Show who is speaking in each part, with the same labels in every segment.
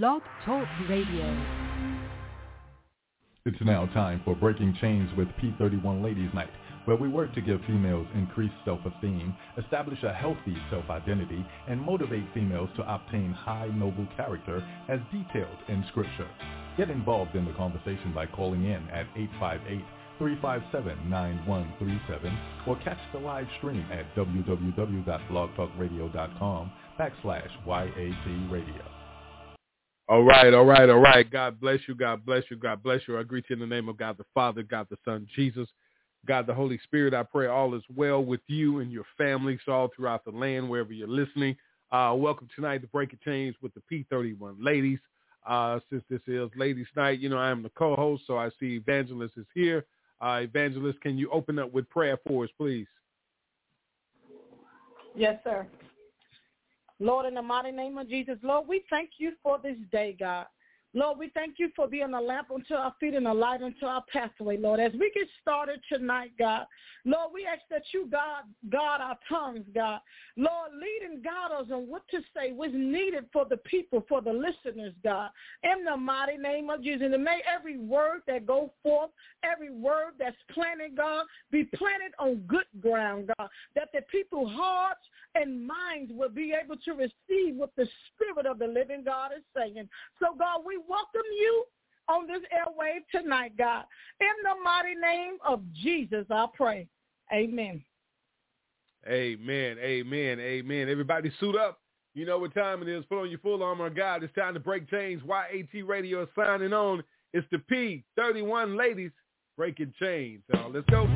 Speaker 1: Blog Talk Radio.
Speaker 2: It's now time for Breaking Chains with P31 Ladies Night, where we work to give females increased self-esteem, establish a healthy self-identity, and motivate females to obtain high noble character as detailed in Scripture. Get involved in the conversation by calling in at 858-357-9137 or catch the live stream at www.blogtalkradio.com backslash YAT radio.
Speaker 3: All right, all right, all right. God bless you. God bless you. God bless you. I greet you in the name of God the Father, God the Son, Jesus, God the Holy Spirit. I pray all is well with you and your families all throughout the land, wherever you're listening. Uh, welcome tonight to Breaking Chains with the P31 ladies. Uh, since this is Ladies Night, you know, I am the co-host, so I see Evangelist is here. Uh, Evangelist, can you open up with prayer for us, please?
Speaker 4: Yes, sir. Lord, in the mighty name of Jesus, Lord, we thank you for this day, God. Lord, we thank you for being a lamp unto our feet and a light unto our pathway, Lord. As we get started tonight, God, Lord, we ask that you, God, guard our tongues, God. Lord, lead and guide us on what to say, what's needed for the people, for the listeners, God. In the mighty name of Jesus. And may every word that go forth, every word that's planted, God, be planted on good ground, God. That the people's hearts and minds will be able to receive what the Spirit of the living God is saying. So, God, we welcome you on this airwave tonight, God. In the mighty name of Jesus, I pray. Amen.
Speaker 3: Amen. Amen. Amen. Everybody suit up. You know what time it is. Put on your full armor God. It's time to break chains. YAT Radio is signing on. It's the P31 ladies breaking chains. Let's go.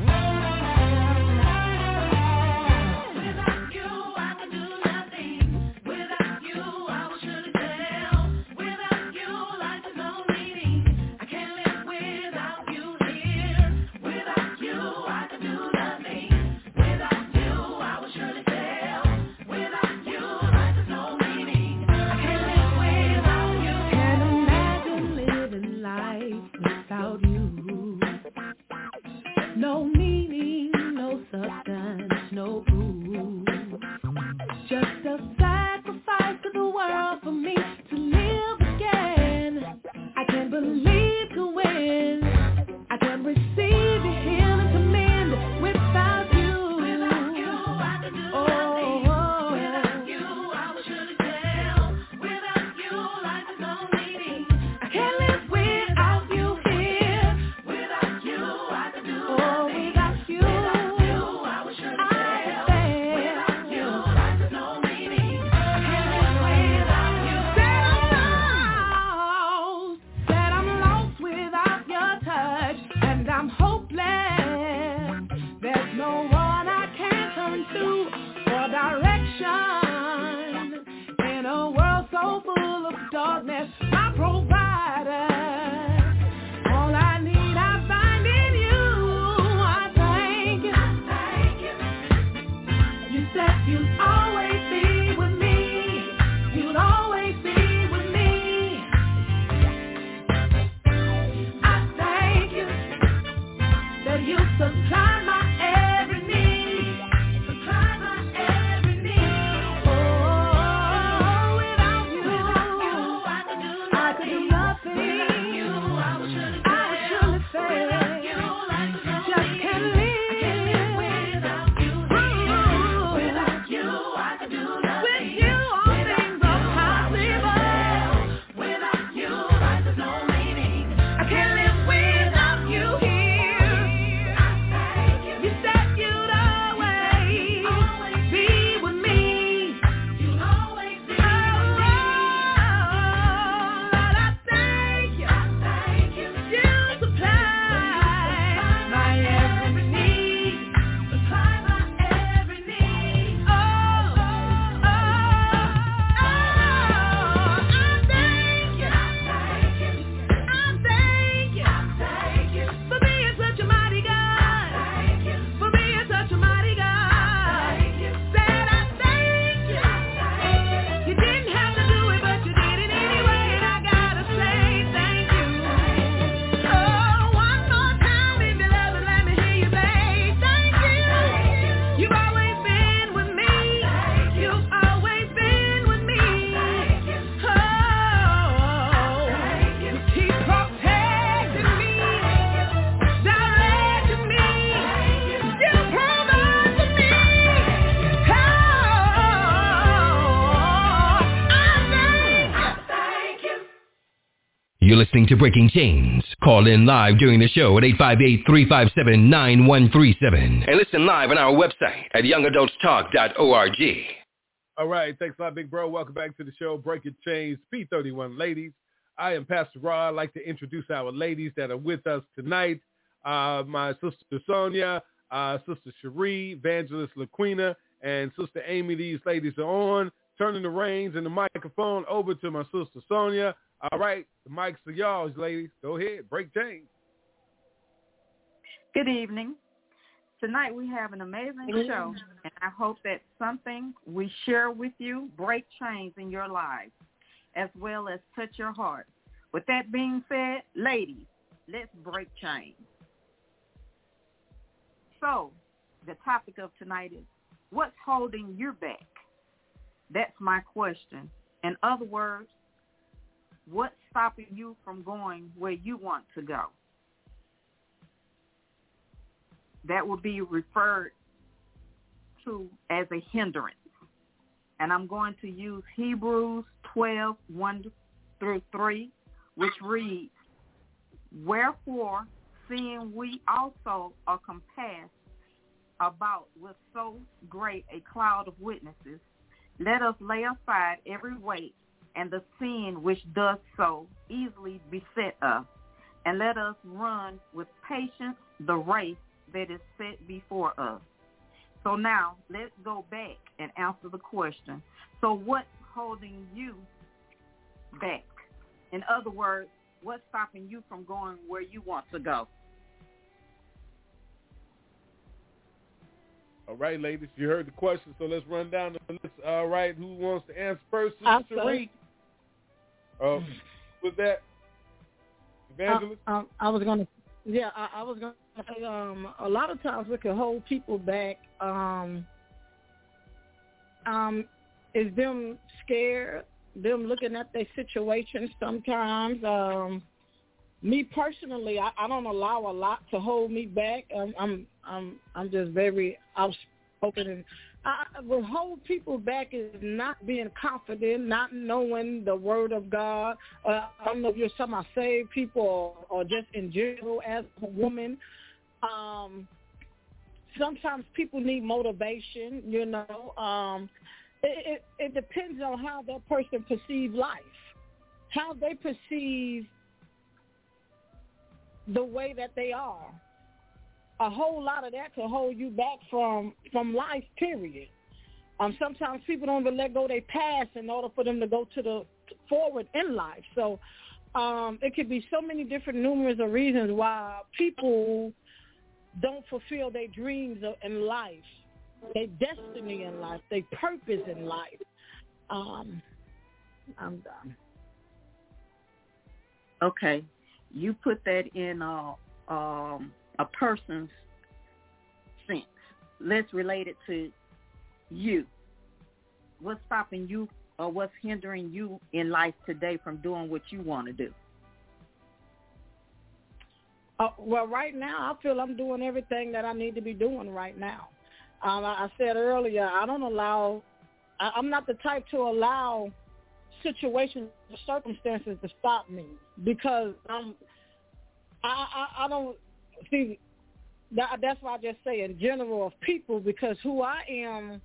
Speaker 5: Listening to Breaking Chains. Call in live during the show at 858-357-9137. And listen live on our website at youngadultstalk.org.
Speaker 6: All right. Thanks a lot, big bro. Welcome back to the show, Breaking Chains, P31 Ladies. I am Pastor Raw. I'd like to introduce our ladies that are with us tonight. Uh, my sister Sonia, uh, Sister Cherie, Evangelist Laquina, and Sister Amy. These ladies are on, turning the reins and the microphone over to my sister Sonia. All right, the mic's for y'all, ladies. Go ahead, break chains.
Speaker 7: Good evening. Tonight we have an amazing show, and I hope that something we share with you break chains in your lives, as well as touch your heart. With that being said, ladies, let's break chains. So, the topic of tonight is, what's holding you back? That's my question. In other words, what's stopping you from going where you want to go? That will be referred to as a hindrance. And I'm going to use Hebrews 12, 1 through 3, which reads, Wherefore, seeing we also are compassed about with so great a cloud of witnesses, let us lay aside every weight and the sin which does so easily beset us, and let us run with patience the race that is set before us. So now let's go back and answer the question. So what's holding you back? In other words, what's stopping you from going where you want to go?
Speaker 6: All right, ladies, you heard the question, so let's run down the list. All right, who wants to answer first?
Speaker 4: Sister
Speaker 6: Cherie. Uh, with that, Evangelist?
Speaker 4: Uh, um, I was going to, yeah, I, I was going to say, um, a lot of times we can hold people back. Um, um, is them scared, them looking at their situation sometimes. Um, me personally, I, I don't allow a lot to hold me back. Um, I'm I'm I'm just very outspoken and I, what hold people back is not being confident, not knowing the word of God. Uh, I don't know if you're talking about saved people or, or just in general as a woman. Um, sometimes people need motivation, you know. Um, it, it, it depends on how that person perceives life, how they perceive the way that they are. A whole lot of that can hold you back from from life. Period. Um, sometimes people don't even let go their past in order for them to go to the forward in life. So um, it could be so many different numerous of reasons why people don't fulfill their dreams in life, their destiny in life, their purpose in life. Um, I'm done.
Speaker 7: Okay you put that in a um, a person's sense. Let's relate it to you. What's stopping you or what's hindering you in life today from doing what you want to do?
Speaker 4: Uh, well, right now I feel I'm doing everything that I need to be doing right now. Um, I said earlier I don't allow. I, I'm not the type to allow situations or circumstances to stop me because I'm I I, I don't see that, that's why I just say in general of people because who I am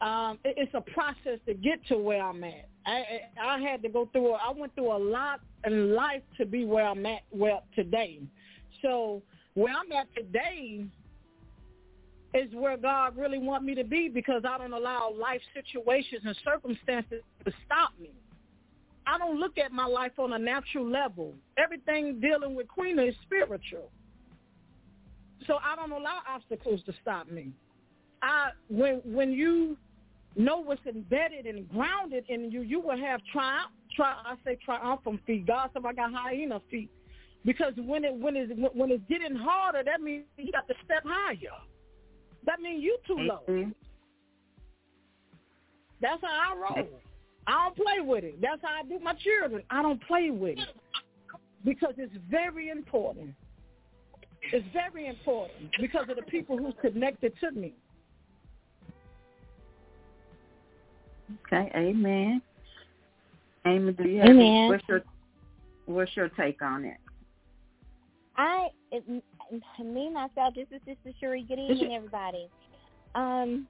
Speaker 4: um it, it's a process to get to where I'm at. I I had to go through I went through a lot in life to be where I'm at well today. So where I'm at today is where God really want me to be because I don't allow life situations and circumstances to stop me. I don't look at my life on a natural level. Everything dealing with Queen is spiritual. So I don't allow obstacles to stop me. I when when you know what's embedded and grounded in you, you will have triumph. Tri, I say triumphant feet. God said I got hyena feet, because when it when it's when it's getting harder, that means you got to step higher. That means you too low. Mm-hmm. That's how I roll. I don't play with it. That's how I do my children. I don't play with it because it's very important. It's very important because of the people who's connected to me.
Speaker 7: Okay, amen. Amy, do you have
Speaker 8: amen.
Speaker 7: what's your what's your take on it?
Speaker 8: I, it, me myself, this is Sister Cherie. Good evening, everybody. Um,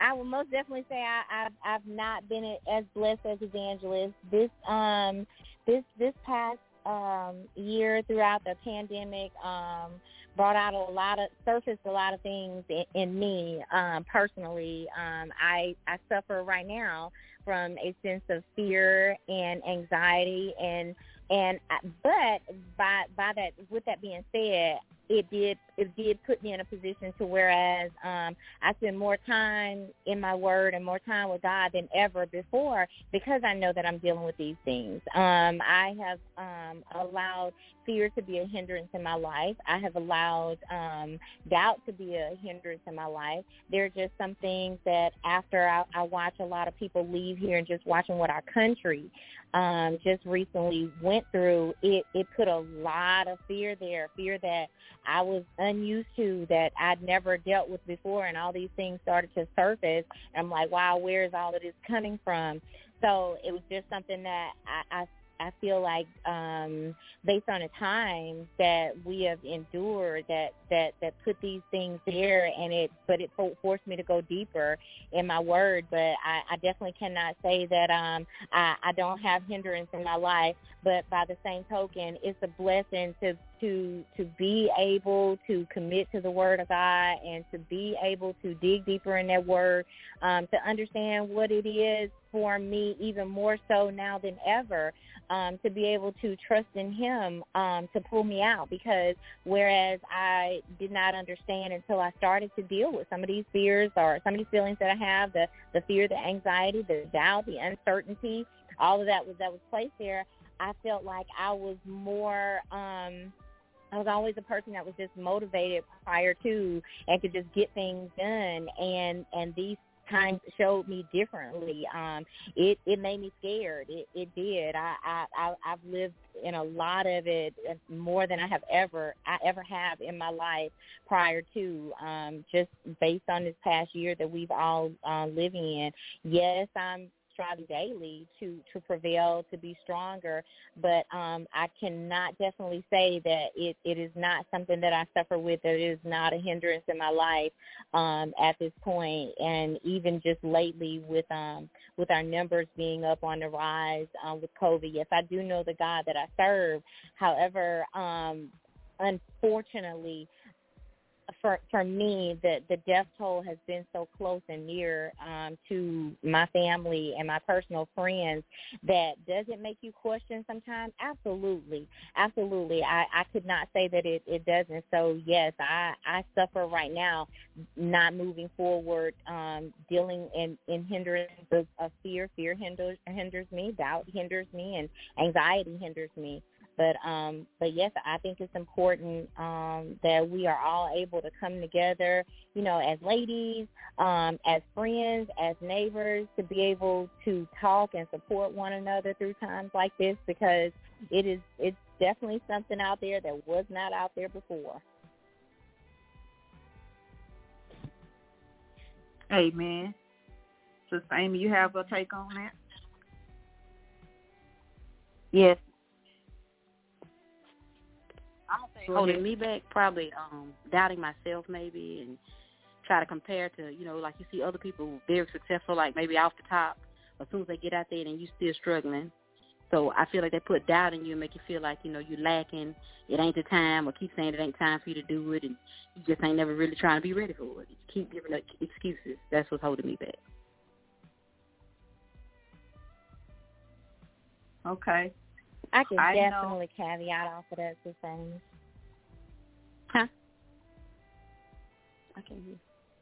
Speaker 8: I will most definitely say I, I've I've not been as blessed as evangelist. This um this this past um year throughout the pandemic um brought out a lot of surfaced a lot of things in, in me um personally. Um I I suffer right now from a sense of fear and anxiety and and but by by that with that being said it did it did put me in a position to whereas um I spend more time in my word and more time with God than ever before because I know that I'm dealing with these things. Um I have um allowed fear to be a hindrance in my life. I have allowed um doubt to be a hindrance in my life. There are just some things that after I, I watch a lot of people leave here and just watching what our country um just recently went through, it it put a lot of fear there, fear that I was unused to that I'd never dealt with before and all these things started to surface I'm like, wow, where is all of this coming from? So it was just something that I, I I feel like um based on the time that we have endured that that that put these things there and it but it forced me to go deeper in my word. But I, I definitely cannot say that um I, I don't have hindrance in my life. But by the same token it's a blessing to to to be able to commit to the word of God and to be able to dig deeper in that word um to understand what it is for me even more so now than ever um, to be able to trust in him um, to pull me out. Because whereas I did not understand until I started to deal with some of these fears or some of these feelings that I have, the, the fear, the anxiety, the doubt, the uncertainty, all of that was that was placed there, I felt like I was more um I was always a person that was just motivated prior to and could just get things done and and these times showed me differently. Um, it it made me scared. It it did. I I, I I've lived in a lot of it more than I have ever I ever have in my life prior to um, just based on this past year that we've all uh, living in. Yes, I'm striving daily to to prevail to be stronger. But um i cannot definitely say that it it is not something that i suffer with that is not a hindrance in my life um at this point. And even just lately with um with our numbers being up on the rise um with covid yes i do know the god that i serve. However um unfortunately for for me the the death toll has been so close and near um to my family and my personal friends that does it make you question sometimes? Absolutely. Absolutely. I i could not say that it it doesn't. So yes i i suffer right now not moving forward um dealing in in hindrance of, of fear. Fear hinders hinders me. Doubt hinders me. And anxiety hinders me but um, but yes, I think it's important um, that we are all able to come together, you know, as ladies, um, as friends, as neighbors, to be able to talk and support one another through times like this because it is it's definitely something out there that was not out there before.
Speaker 7: Amen. Sister Amy, you have a take on that?
Speaker 9: Yes, holding me back, probably um doubting myself maybe and try to compare to, you know, like you see other people very successful, like maybe off the top. As soon as they get out there and you still struggling. So I feel like they put doubt in you and make you feel like, you know, you're lacking, it ain't the time or keep saying it ain't time for you to do it and you just ain't never really trying to be ready for it. You keep giving up excuses. That's what's holding me back.
Speaker 7: Okay.
Speaker 8: I can
Speaker 7: I
Speaker 8: definitely know. caveat off of that, things. Huh? I can hear.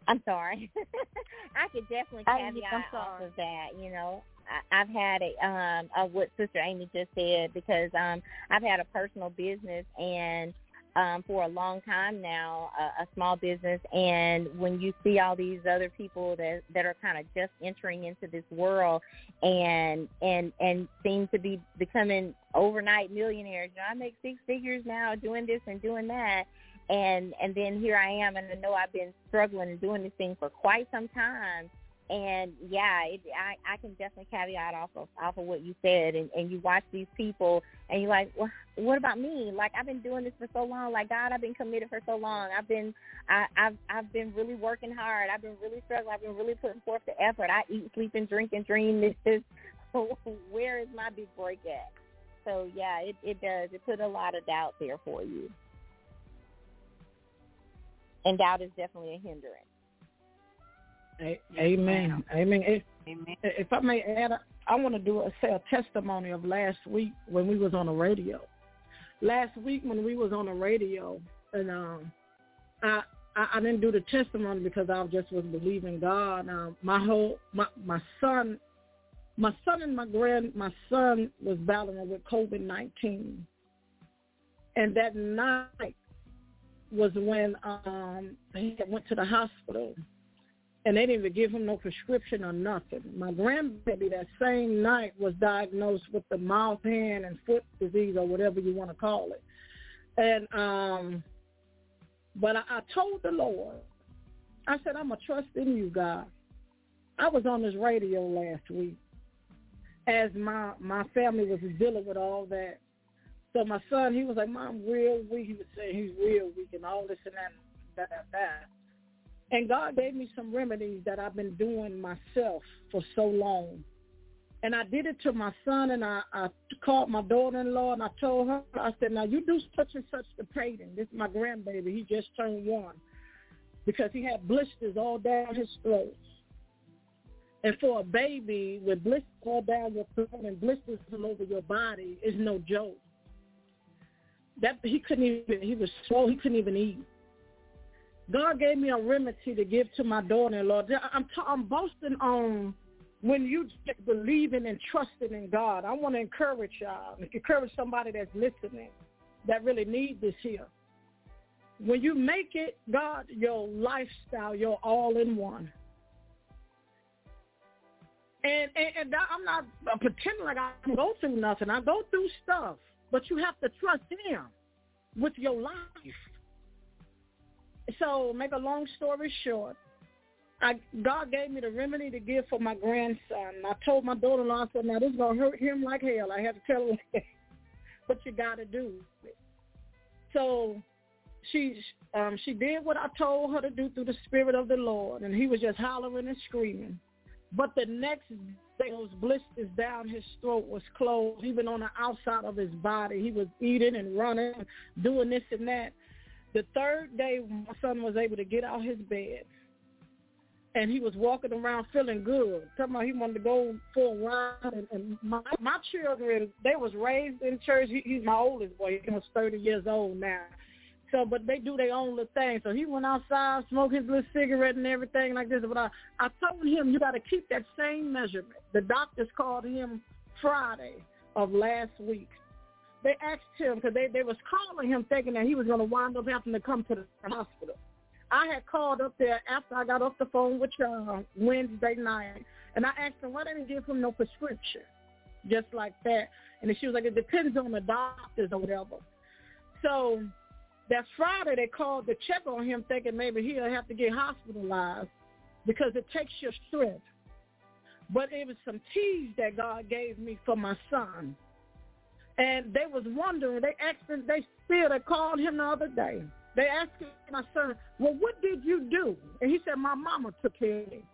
Speaker 8: I'm sorry. I could definitely caveat off of that. You know, I, I've had a um of what Sister Amy just said because um I've had a personal business and um, for a long time now, a, a small business. And when you see all these other people that that are kind of just entering into this world and and and seem to be becoming overnight millionaires, you know, I make six figures now doing this and doing that. And and then here I am, and I know I've been struggling and doing this thing for quite some time and yeah, it, I I can definitely caveat off of off of what you said, and and you watch these people, and you're like, well, what about me? Like I've been doing this for so long. Like God, I've been committed for so long. I've been I I've I've been really working hard. I've been really struggling. I've been really putting forth the effort. I eat, sleep, and drink and dream. This is where is my big break at? So yeah, it it does. It put a lot of doubt there for you, and doubt is definitely a hindrance.
Speaker 4: Amen. Amen. If,
Speaker 7: Amen.
Speaker 4: if I may add, I want to do a, say a testimony of last week when we was on the radio. Last week when we was on the radio, and um, I, I I didn't do the testimony because I just was believing God. Um, my whole my my son, my son and my grand my son was battling with COVID nineteen, and that night was when um he went to the hospital and they didn't even give him no prescription or nothing. My grandbaby that same night was diagnosed with the mouth, hand, and foot disease or whatever you want to call it. And um, but I, I told the Lord, I said, I'm a trust in you, God. I was on this radio last week as my my family was dealing with all that. So my son, he was like, Mom, real weak. He was saying he's real weak and all this and that, that, that, that. And God gave me some remedies that I've been doing myself for so long. And I did it to my son, and I, I called my daughter-in-law, and I told her, I said, now you do such and such to Peyton. This is my grandbaby. He just turned one. Because he had blisters all down his throat. And for a baby with blisters all down your throat and blisters all over your body is no joke. That he couldn't even he was slow, he couldn't even eat. God gave me a remedy to give to my daughter-in-law. I'm, I'm boasting on when you believing and trusting in God. I want to encourage y'all, encourage somebody that's listening that really needs this here. When you make it, God, your lifestyle, your all-in-one. And, and, and I'm not pretending like I go through nothing. I go through stuff, but you have to trust Him with your life so make a long story short, I, God gave me the remedy to give for my grandson. I told my daughter-in-law, I said, now this is going to hurt him like hell. I had to tell her what you got to do. So she um, she did what I told her to do through the Spirit of the Lord, and he was just hollering and screaming. But the next day, those blisters down his throat was closed, even on the outside of his body. He was eating and running, doing this and that. The third day, my son was able to get out of his bed, and he was walking around feeling good. Talking about he wanted to go for a ride, and, and my my children, they was raised in church. He, he's my oldest boy. He was thirty years old now. So, but they do their own little thing. So he went outside, smoked his little cigarette and everything like this. But I, I told him you got to keep that same measurement. The doctors called him Friday of last week they asked him because they, they was calling him thinking that he was going to wind up having to come to the hospital. I had called up there after I got off the phone with y'all Wednesday night, and I asked him why didn't give him no prescription, just like that. And she was like, it depends on the doctors or whatever. So that Friday they called to check on him, thinking maybe he'll have to get hospitalized because it takes your strength. But it was some teas that God gave me for my son and they was wondering. They asked him. They still they called him the other day. They asked my son, "Well, what did you do?" And he said, "My mama took care of me,"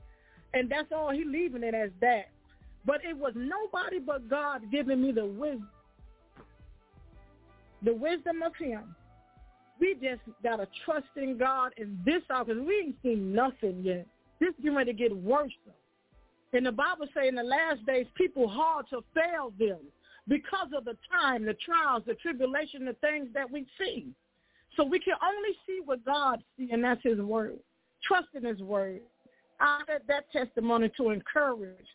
Speaker 4: and that's all. He leaving it as that. But it was nobody but God giving me the wisdom, the wisdom of Him. We just gotta trust in God in this hour because we ain't seen nothing yet. This is going to get worse. Though. And the Bible say in the last days, people hard to fail them because of the time, the trials, the tribulation, the things that we see. So we can only see what God sees, and that's his word. Trust in his word. I had that testimony to encourage.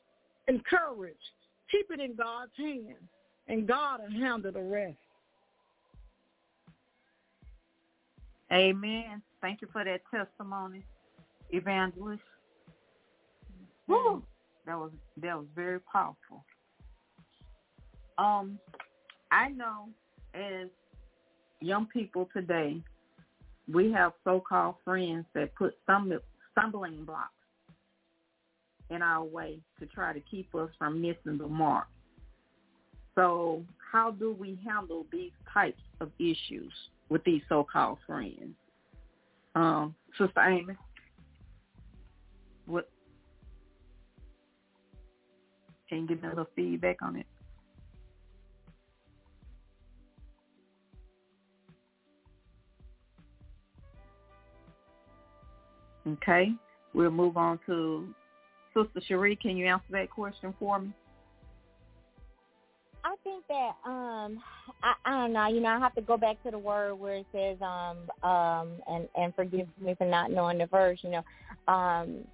Speaker 4: Encourage. Keep it in God's hands, and God will handle the rest.
Speaker 7: Amen. Thank you for that testimony, evangelist. Woo. That was that was very powerful. Um, I know as young people today, we have so-called friends that put some stumbling blocks in our way to try to keep us from missing the mark. So how do we handle these types of issues with these so-called friends? Um, Sister Amy, what? Can you give me a little feedback on it? Okay. We'll move on to Sister Cherie. Can you answer that question for me?
Speaker 8: I think that um I, I don't know, you know, I have to go back to the word where it says um um and and forgive me for not knowing the verse, you know. Um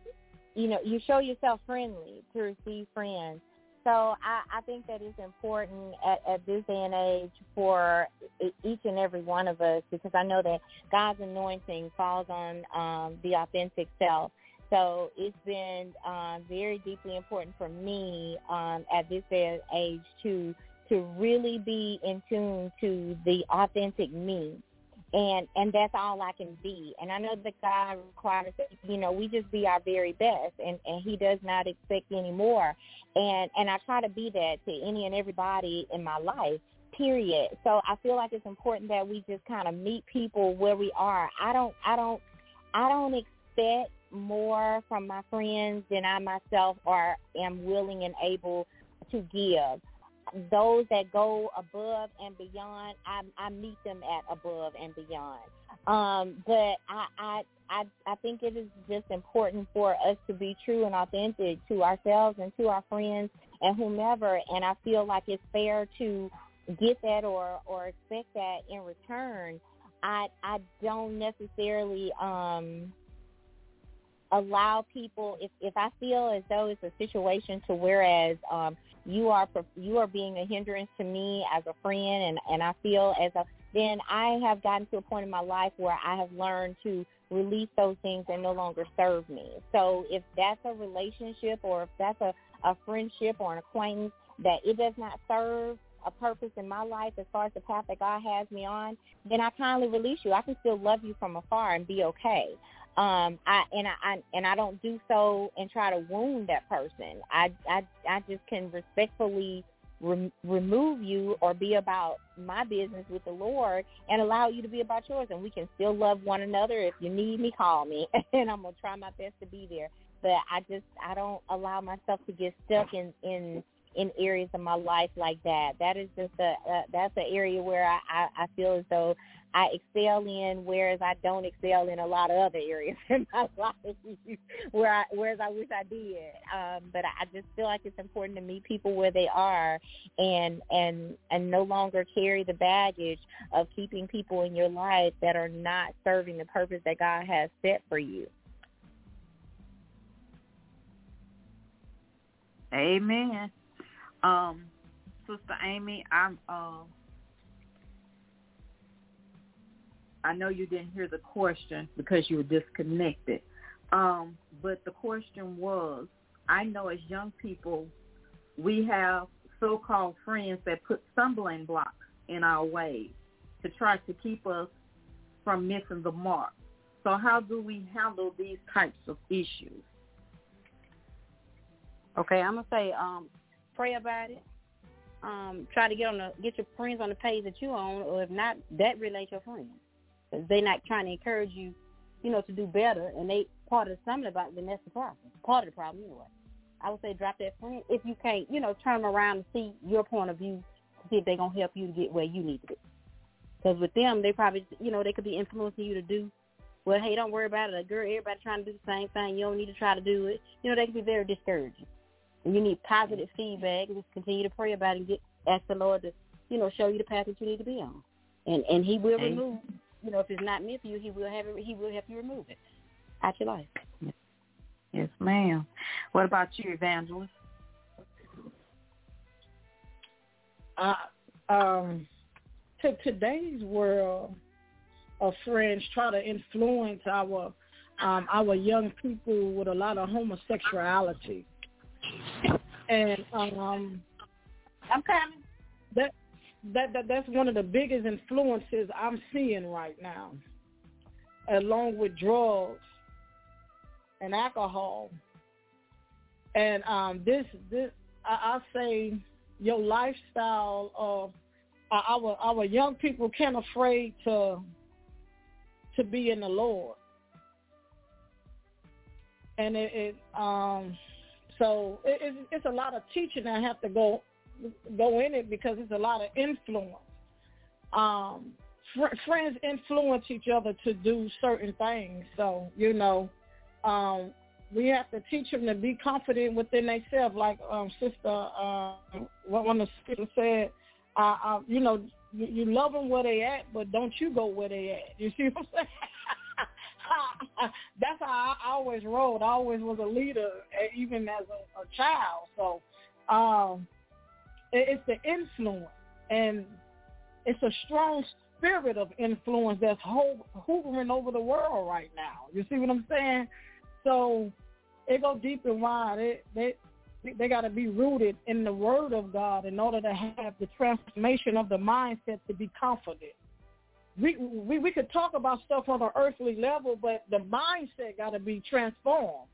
Speaker 8: you know, you show yourself friendly to receive friends. So I, I think that it's important at, at this day and age for each and every one of us because I know that God's anointing falls on um, the authentic self. So it's been um, very deeply important for me um, at this age to to really be in tune to the authentic me and and that's all I can be. And I know that God requires that you know we just be our very best, and and He does not expect any more. And and I try to be that to any and everybody in my life. Period. So I feel like it's important that we just kind of meet people where we are. I don't I don't I don't expect more from my friends than I myself are am willing and able to give those that go above and beyond, I, I meet them at above and beyond. Um, but I, I, I, I think it is just important for us to be true and authentic to ourselves and to our friends and whomever. And I feel like it's fair to get that or or expect that in return. I, I don't necessarily um, allow people if if I feel as though it's a situation to whereas um you are you are being a hindrance to me as a friend and and I feel as a then I have gotten to a point in my life where I have learned to release those things and no longer serve me. So if that's a relationship or if that's a, a friendship or an acquaintance that it does not serve a purpose in my life as far as the path that God has me on, then I kindly release you. I can still love you from afar and be okay um i and I, I and i don't do so and try to wound that person. I i i just can respectfully re- remove you or be about my business with the lord and allow you to be about yours and we can still love one another. If you need me call me and i'm going to try my best to be there. But i just i don't allow myself to get stuck in in in areas of my life like that. That is just a that's an area where I, I I feel as though I excel in, whereas I don't excel in a lot of other areas in my life, where I, whereas I wish I did. Um, but I just feel like it's important to meet people where they are, and and and no longer carry the baggage of keeping people in your life that are not serving the purpose that God has set for you.
Speaker 7: Amen. Um, Sister Amy, I'm uh, I know you didn't hear the question because you were disconnected. Um, but the question was, I know as young people, we have so-called friends that put stumbling blocks in our way to try to keep us from missing the mark. So how do we handle these types of issues?
Speaker 9: Okay, I'm gonna say um, pray about it. Um, try to get on the get your friends on the page that you own, or if not, that relate your friends they're not trying to encourage you, you know, to do better, and they part of the stumbling block, then that's the problem. Part of the problem anyway. I would say drop that friend if you can't, you know, turn them around and see your point of view to see if they're gonna help you get where you need to be. Because with them, they probably, you know, they could be influencing you to do. Well, hey, don't worry about it. A girl, everybody trying to do the same thing. You don't need to try to do it. You know, they can be very discouraging. And you need positive feedback. And just continue to pray about it and get ask the Lord to, you know, show you the path that you need to be on. And and He will remove you know, if it's not meant for you, he will have it, he will help you remove it out your life.
Speaker 7: Yes, ma'am. What about you, Evangelist?
Speaker 4: Uh, um, to today's world of friends try to influence our um, our young people with a lot of homosexuality, and um,
Speaker 9: I'm coming.
Speaker 4: That that, that that's one of the biggest influences I'm seeing right now, along with drugs and alcohol. And um, this this I, I say your lifestyle of uh, our our young people can't afraid to to be in the Lord. And it, it um so it, it, it's a lot of teaching that have to go go in it because it's a lot of influence. Um, fr- friends influence each other to do certain things. So you know, um, we have to teach them to be confident within themselves. Like um, Sister, uh, one of the sisters said, uh, uh, you know, you, you love them where they at, but don't you go where they at. You see what I'm saying? That's how I always rode. I always was a leader, even as a, a child. So um, it's the influence, and it's a strong spirit of influence that's ho- hovering over the world right now. You see what I'm saying? So it go deep and wide. It, they they got to be rooted in the Word of God in order to have the transformation of the mindset to be confident. We we we could talk about stuff on an earthly level, but the mindset got to be transformed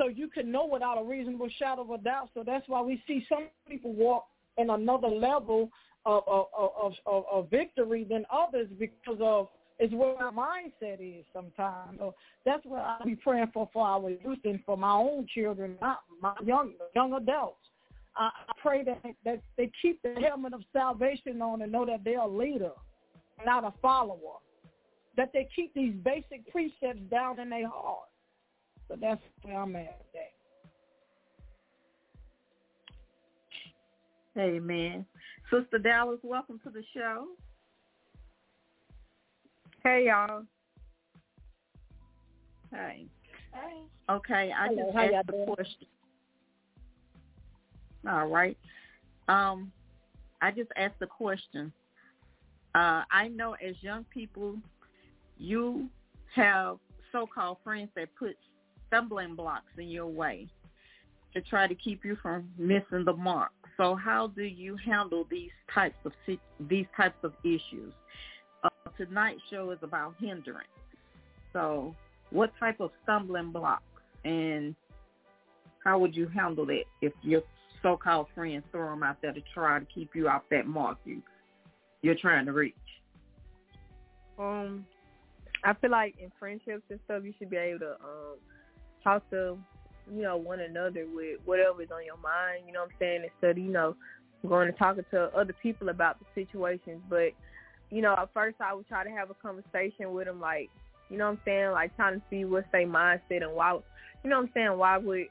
Speaker 4: so you can know without a reasonable shadow of a doubt. So that's why we see some people walk in another level of of of, of, of victory than others because of is where our mindset is sometimes. So that's what I be praying for for our youth and for my own children, not my young young adults. I, I pray that that they keep the helmet of salvation on and know that they're a leader, not a follower. That they keep these basic precepts down in their heart. So that's where I'm at today.
Speaker 7: Amen. Sister Dallas, welcome to the show.
Speaker 10: Hey y'all.
Speaker 7: Hey.
Speaker 4: Hey.
Speaker 7: Okay, I
Speaker 4: Hello,
Speaker 7: just
Speaker 4: how
Speaker 7: asked the
Speaker 4: doing?
Speaker 7: question. All right. Um, I just asked the question. Uh, I know as young people, you have so-called friends that put stumbling blocks in your way to try to keep you from missing the mark. So, how do you handle these types of these types of issues? Uh, tonight's show is about hindrance. So, what type of stumbling blocks and how would you handle that if your so-called friends throw them out there to try to keep you off that mark you you're trying to reach?
Speaker 10: Um, I feel like in friendships and stuff, you should be able to um talk to you know one another with whatever's on your mind. You know what I'm saying? Instead of you know going and talking to other people about the situations. But you know, at first I would try to have a conversation with them, like you know what I'm saying, like trying to see what's their mindset and why, you know what I'm saying, why would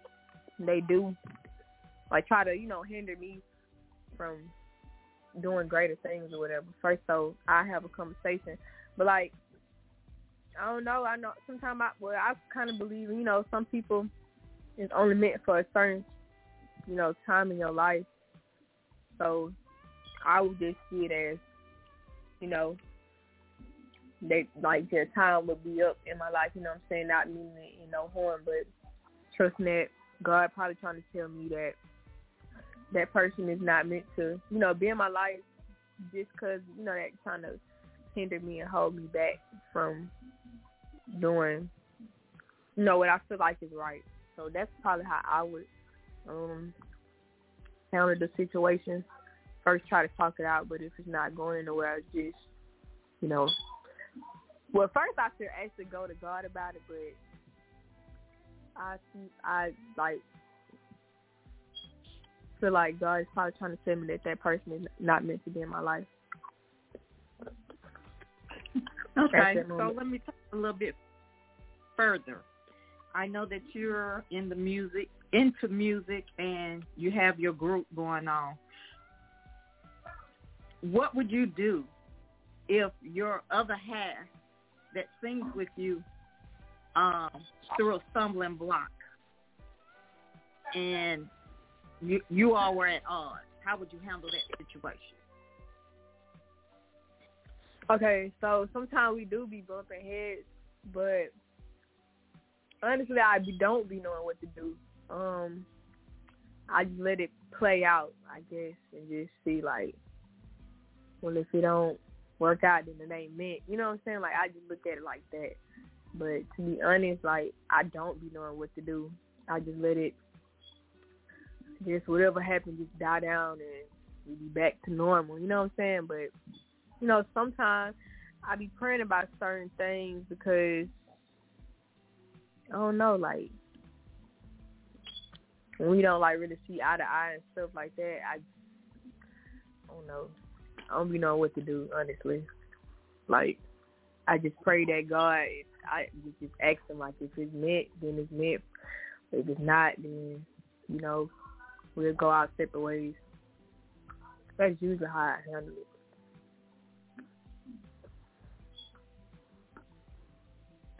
Speaker 10: they do, like try to you know hinder me from doing greater things or whatever. First, so I have a conversation, but like I don't know. I know sometimes I well I kind of believe you know some people is only meant for a certain you know time in your life. So I would just see it as you know they like their time would be up in my life. You know what I'm saying? Not meaning it in no harm, but trusting that God probably trying to tell me that that person is not meant to you know be in my life just because you know that trying to hinder me and hold me back from doing you know what I feel like is right. So that's probably how I would um handle the situation. First try to talk it out, but if it's not going anywhere, I just you know well first I should actually go to God about it, but I I like feel like God is probably trying to tell me that that person is not meant to be in my life.
Speaker 7: Okay, so let me talk a little bit further. I know that you're in the music, into music, and you have your group going on. What would you do if your other half that sings with you um, through a stumbling block, and you you all were at odds? How would you handle that situation?
Speaker 10: Okay, so sometimes we do be bumping heads, but honestly, I don't be knowing what to do. Um, I just let it play out, I guess, and just see like, well, if it don't work out, then it ain't meant. You know what I'm saying? Like I just look at it like that. But to be honest, like I don't be knowing what to do. I just let it just whatever happened, just die down and we be back to normal. You know what I'm saying? But you know, sometimes I be praying about certain things because I don't know, like we don't like really see eye to eye and stuff like that, I, I don't know. I don't be know what to do, honestly. Like I just pray that God I just ask him like if it's meant, then it's meant. If it's not, then you know, we'll go our separate ways. That's usually how I handle it.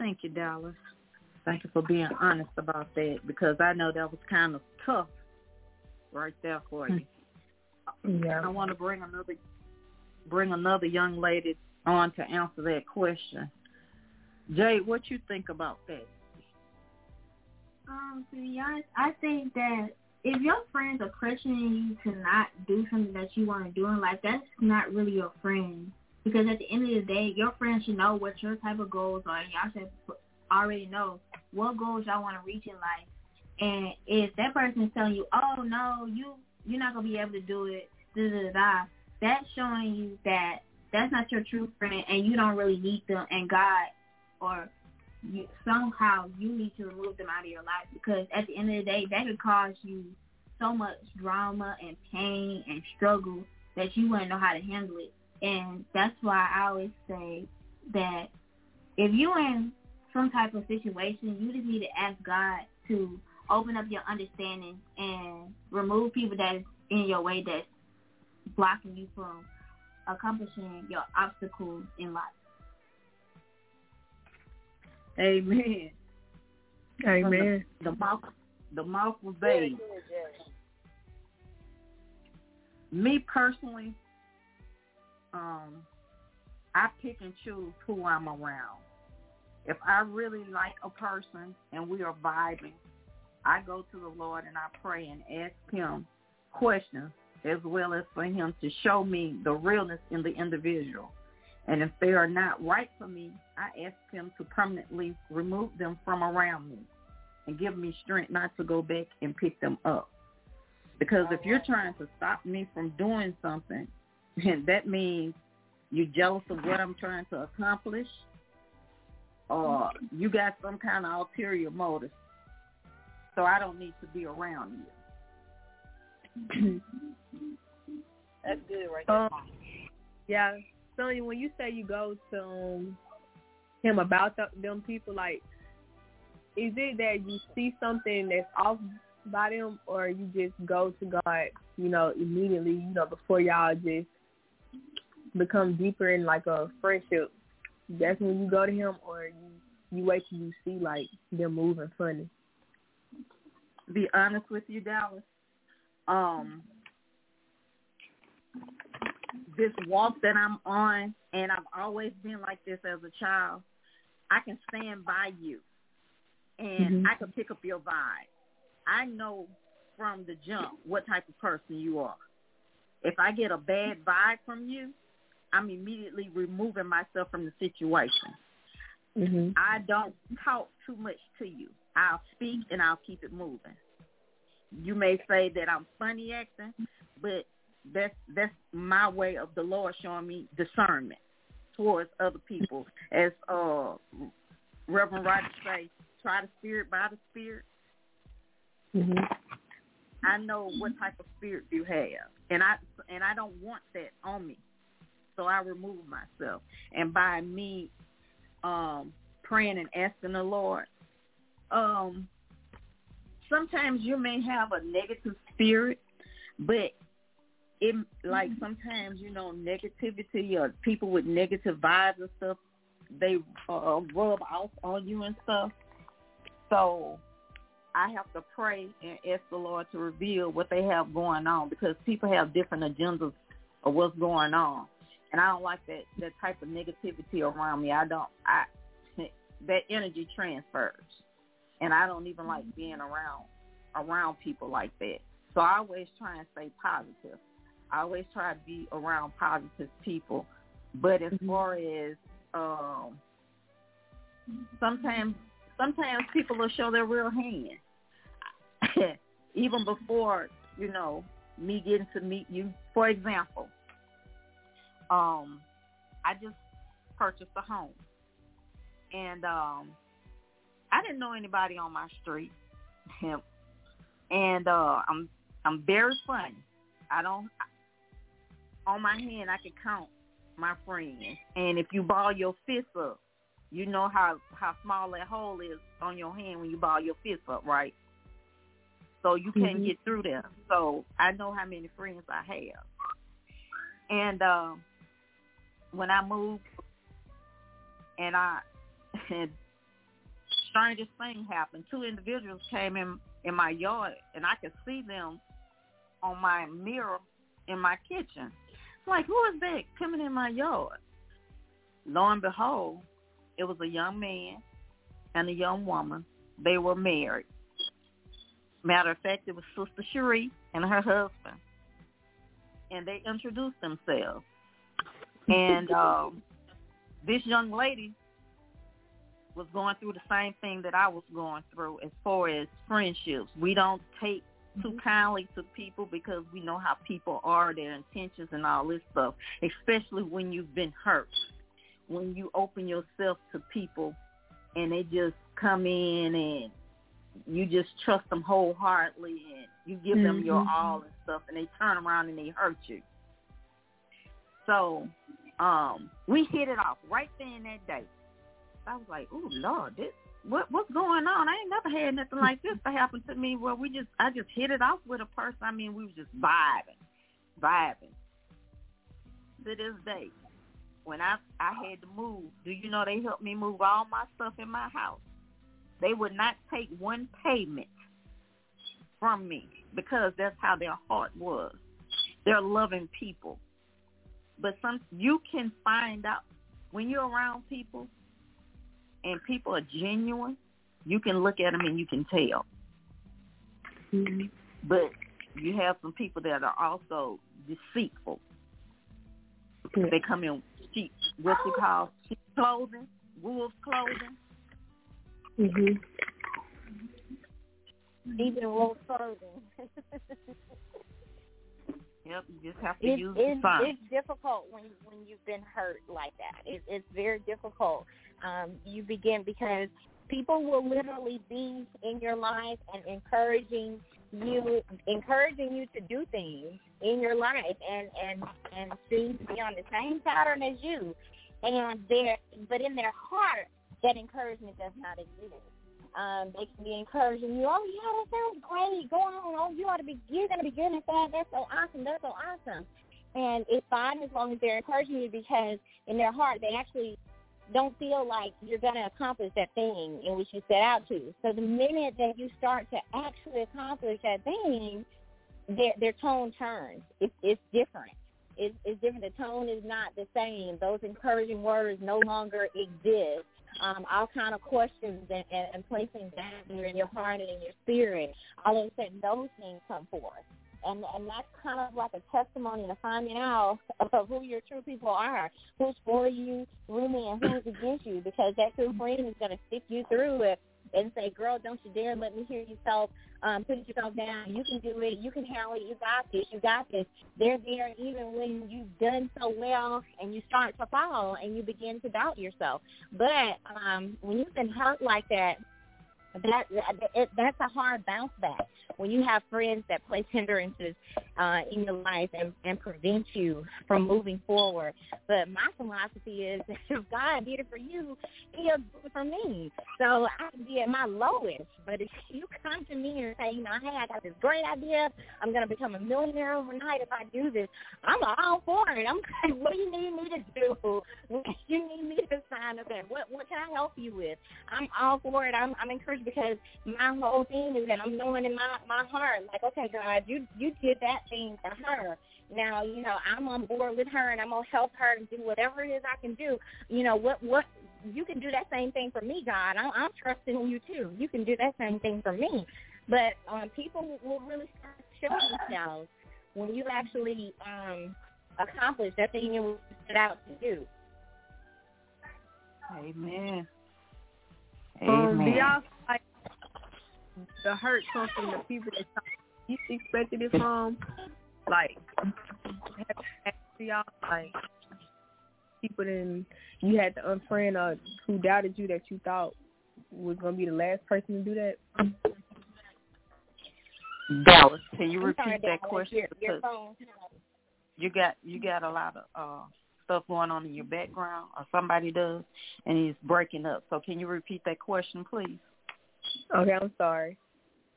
Speaker 7: Thank you, Dallas. Thank you for being honest about that because I know that was kind of tough right there for you.
Speaker 10: Yeah.
Speaker 7: I want to bring another bring another young lady on to answer that question. Jay, what you think about that?
Speaker 11: Um, to be honest, I think that if your friends are pressuring you to not do something that you want to do in life, that's not really your friend. Because at the end of the day, your friends should know what your type of goals are, y'all should already know what goals y'all want to reach in life. And if that person is telling you, "Oh no, you you're not gonna be able to do it," da da da, that's showing you that that's not your true friend, and you don't really need them. And God or you, somehow you need to remove them out of your life because at the end of the day, that could cause you so much drama and pain and struggle that you wouldn't know how to handle it. And that's why I always say that if you're in some type of situation, you just need to ask God to open up your understanding and remove people that is in your way that's blocking you from accomplishing your obstacles in life.
Speaker 7: Amen.
Speaker 10: Amen.
Speaker 7: The, the mouth, the mouth of babes. Me personally, um, I pick and choose who I'm around. If I really like a person and we are vibing, I go to the Lord and I pray and ask him questions as well as for him to show me the realness in the individual. And if they are not right for me, I ask him to permanently remove them from around me and give me strength not to go back and pick them up. Because if you're trying to stop me from doing something, and that means you're jealous of what I'm trying to accomplish, or you got some kind of ulterior motive. So I don't need to be around
Speaker 10: you.
Speaker 7: That's good right
Speaker 10: there. Um, yeah. Sonya, when you say you go to um, him about the, them people, like, is it that you see something that's off by them, or you just go to God, you know, immediately, you know, before y'all just become deeper in like a friendship? That's when you go to him, or you you wait till you see like them moving funny.
Speaker 7: Be honest with you, Dallas. Um, this walk that I'm on, and I've always been like this as a child, I can stand by you, and
Speaker 10: mm-hmm.
Speaker 7: I can pick up your vibe. I know from the jump what type of person you are. If I get a bad vibe from you, I'm immediately removing myself from the situation.
Speaker 10: Mm-hmm.
Speaker 7: I don't talk too much to you. I'll speak and I'll keep it moving. You may say that I'm funny acting, but that's that's my way of the Lord showing me discernment towards other people. As uh Reverend Roger say, try the spirit by the spirit.
Speaker 10: Mm-hmm.
Speaker 7: I know what type of spirit you have, and I and I don't want that on me, so I remove myself. And by me um praying and asking the Lord, um, sometimes you may have a negative spirit, but it like sometimes you know negativity or people with negative vibes and stuff they uh, rub off on you and stuff. So I have to pray and ask the Lord to reveal what they have going on because people have different agendas of what's going on, and I don't like that that type of negativity around me. I don't. I that energy transfers, and I don't even like being around around people like that. So I always try and stay positive. I always try to be around positive people. But as mm-hmm. far as um, sometimes sometimes people will show their real hand. Even before you know, me getting to meet you. For example, um, I just purchased a home, and um, I didn't know anybody on my street, and uh, I'm I'm very funny. I don't on my hand I can count my friends, and if you ball your fist up, you know how how small that hole is on your hand when you ball your fist up, right? So you can't
Speaker 10: Mhm.
Speaker 7: get through there. So I know how many friends I have, and um, when I moved, and I and strangest thing happened. Two individuals came in in my yard, and I could see them on my mirror in my kitchen. I'm like, who is that coming in my yard? Lo and behold, it was a young man and a young woman. They were married. Matter of fact, it was Sister Cherie and her husband. And they introduced themselves. And um, this young lady was going through the same thing that I was going through as far as friendships. We don't take too kindly to people because we know how people are, their intentions and all this stuff, especially when you've been hurt. When you open yourself to people and they just come in and you just trust them wholeheartedly and you give them your
Speaker 10: Mhm.
Speaker 7: all and stuff and they turn around and they hurt you. So um we hit it off right then that day. I was like, "Oh Lord, this what what's going on? I ain't never had nothing like this to happen to me. Where we just I just hit it off with a person. I mean, we was just vibing, vibing. To this day, when I I had to move, do you know they helped me move all my stuff in my house? They would not take one payment from me because that's how their heart was. They're loving people. But some you can find out when you're around people and people are genuine, you can look at them and you can tell. Mm-hmm. But you have some people that are also deceitful. They come in sheep, what you call sheep clothing, wolf clothing.
Speaker 10: Mhm.
Speaker 8: Even wolf clothing.
Speaker 7: Yep, you just have to
Speaker 8: It's,
Speaker 7: use
Speaker 8: it's,
Speaker 7: the
Speaker 8: it's difficult when when you've been hurt like that. It, it's very difficult. Um, you begin because people will literally be in your life and encouraging you, encouraging you to do things in your life, and and and seem to be on the same pattern as you, and there, but in their heart, that encouragement does not exist. Um, they can be encouraging you. Oh yeah, that sounds great. Go on. Oh, you ought to be. You're gonna be good at that. That's so awesome. That's so awesome. And it's fine as long as they're encouraging you because in their heart they actually don't feel like you're gonna accomplish that thing in which you set out to. So the minute that you start to actually accomplish that thing, their their tone turns. It's it's different. It's, it's different. The tone is not the same. Those encouraging words no longer exist um, all kind of questions and, and, and placing down in your heart and in your spirit, all of a sudden those things come forth. And and that's kind of like a testimony to finding out of who your true people are, who's for you, really, and who's against you, because that true friend is going to stick you through it and say, girl, don't you dare let me hear yourself um, put yourself down. You can do it. You can handle it. You got this. You got this. They're there even when you've done so well and you start to fall and you begin to doubt yourself. But um, when you've been hurt like that, that, it, that's a hard bounce back when you have friends that place hindrances uh, in your life and, and prevent you from moving forward. But my philosophy is, if God did it for you, He'll do it for me. So I can be at my lowest. But if you come to me and say, you know, hey, I got this great idea, I'm going to become a millionaire overnight if I do this, I'm all for it. I'm like, what do you need me to do? What do you need me to sign up at? What what can I help you with? I'm all for it. I'm I'm encouraged because my whole thing is that I'm knowing in my my heart, like, okay, God, you you did that thing for her. Now, you know, I'm on board with her, and I'm gonna help her and do whatever it is I can do. You know, what what you can do that same thing for me, God. I'm, I'm trusting you too. You can do that same thing for me. But um, people will really start showing themselves when you actually um, accomplish that thing you set out to do.
Speaker 7: Amen.
Speaker 10: Um, do
Speaker 7: Amen.
Speaker 10: y'all feel like the hurt comes from the people that least expected it from, like to y'all like people then you had to unfriend or who doubted you that you thought was gonna be the last person to do that?
Speaker 7: Dallas, can you repeat
Speaker 8: sorry,
Speaker 7: that
Speaker 8: Dallas,
Speaker 7: question?
Speaker 8: Your, your phone.
Speaker 7: you got you got a lot of uh stuff going on in your background, or somebody does, and it's breaking up. So can you repeat that question, please?
Speaker 10: Okay, I'm sorry.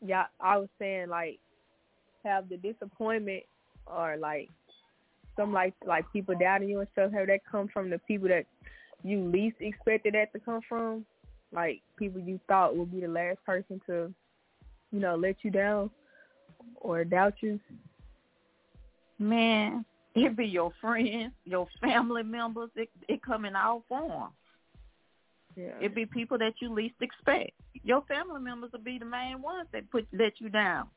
Speaker 10: Yeah, I was saying like have the disappointment or like some like like people doubting you and stuff, have that come from the people that you least expected that to come from? Like people you thought would be the last person to, you know, let you down or doubt you?
Speaker 7: Man, it be your friends, your family members. It it come in all forms.
Speaker 10: Yeah.
Speaker 7: It be people that you least expect. Your family members will be the main ones that put let you down.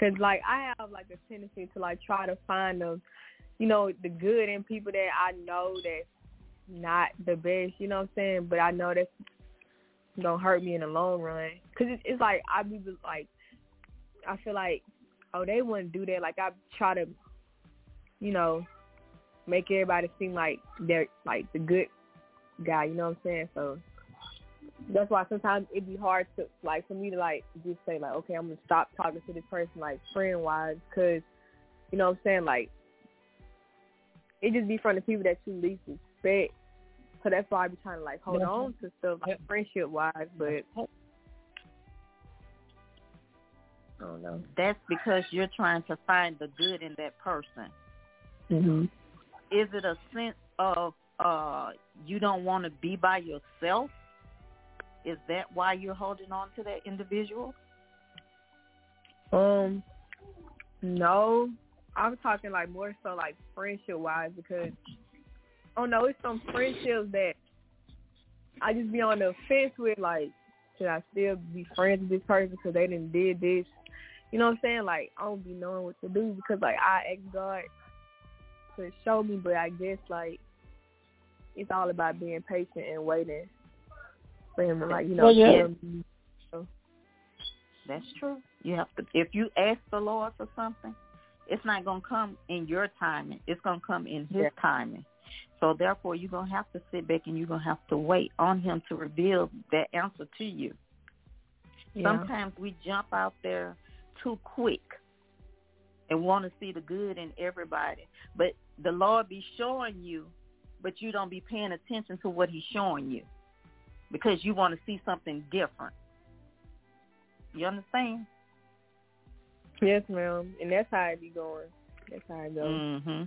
Speaker 10: Cause like I have like a tendency to like try to find the, you know, the good in people that I know that's not the best. You know what I'm saying? But I know that's gonna hurt me in the long run. Cause it's, it's like I be like, I feel like, oh, they wouldn't do that. Like I try to, you know, make everybody seem like they're like the good guy. You know what I'm saying? So that's why sometimes it'd be hard to like for me to like just say like okay I'm gonna stop talking to this person like friend wise because you know what I'm saying like it just be from the people that you least expect so that's why I be trying to like hold
Speaker 4: Yeah.
Speaker 10: on to stuff like friendship wise but I don't know
Speaker 7: That's because you're trying to find the good in that person.
Speaker 10: mm-hmm.
Speaker 7: Is it a sense of uh you don't want to be by yourself? Is that why you're holding on to that individual?
Speaker 10: Um, no, I'm talking like more so like friendship wise because oh no, it's some friendships that I just be on the fence with. Like, should I still be friends with this person because they didn't did this? You know what I'm saying? Like, I don't be knowing what to do because like I ask God to show me, but I guess like it's all about being patient and waiting for him to like you know
Speaker 4: Well, yeah.
Speaker 10: tell me.
Speaker 7: That's true. You have to if you ask the Lord for something, it's not gonna come in your timing. It's gonna come in his
Speaker 10: Yeah.
Speaker 7: timing. So therefore you're gonna have to sit back and you're gonna have to wait on him to reveal that answer to you.
Speaker 10: Yeah.
Speaker 7: Sometimes we jump out there too quick and want to see the good in everybody. But the Lord be showing you, but you don't be paying attention to what he's showing you because you want to see something different. You understand?
Speaker 10: Yes, ma'am. And that's how it be going. That's how it goes.
Speaker 7: Mm-hmm.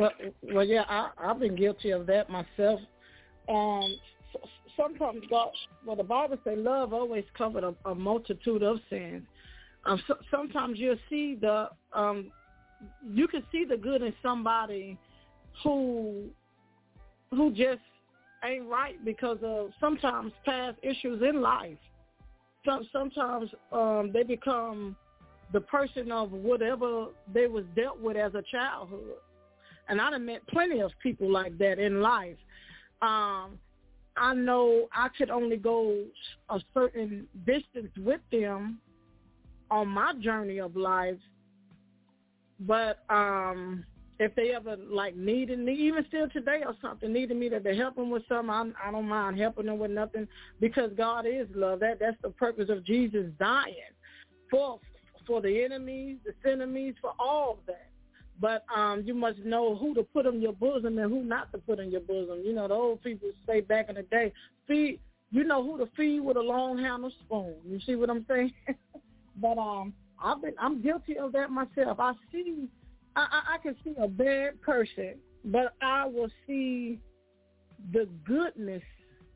Speaker 4: Well, well, yeah, I, I've been guilty of that myself. Um, s- sometimes God, well, the Bible says love always covers a, a multitude of sins. Um, so, sometimes you'll see the, um, you can see the good in somebody who, who just ain't right because of sometimes past issues in life. Some, sometimes um, they become the person of whatever they was dealt with as a childhood and I done met plenty of people like that in life. Um, I know I could only go a certain distance with them on my journey of life, but um, if they ever like needed me, even still today or something, needed me to, to help them with something, I, I don't mind helping them with nothing because God is love. That that's the purpose of Jesus dying for for the enemies, the enemies, for all of that but um you must know who to put in your bosom and who not to put in your bosom. You know, the old people say back in the day, feed you know who to feed with a long handled spoon. You see what I'm saying? but um I've been I'm guilty of that myself. I see I, I, can see a bad person, but I will see the goodness,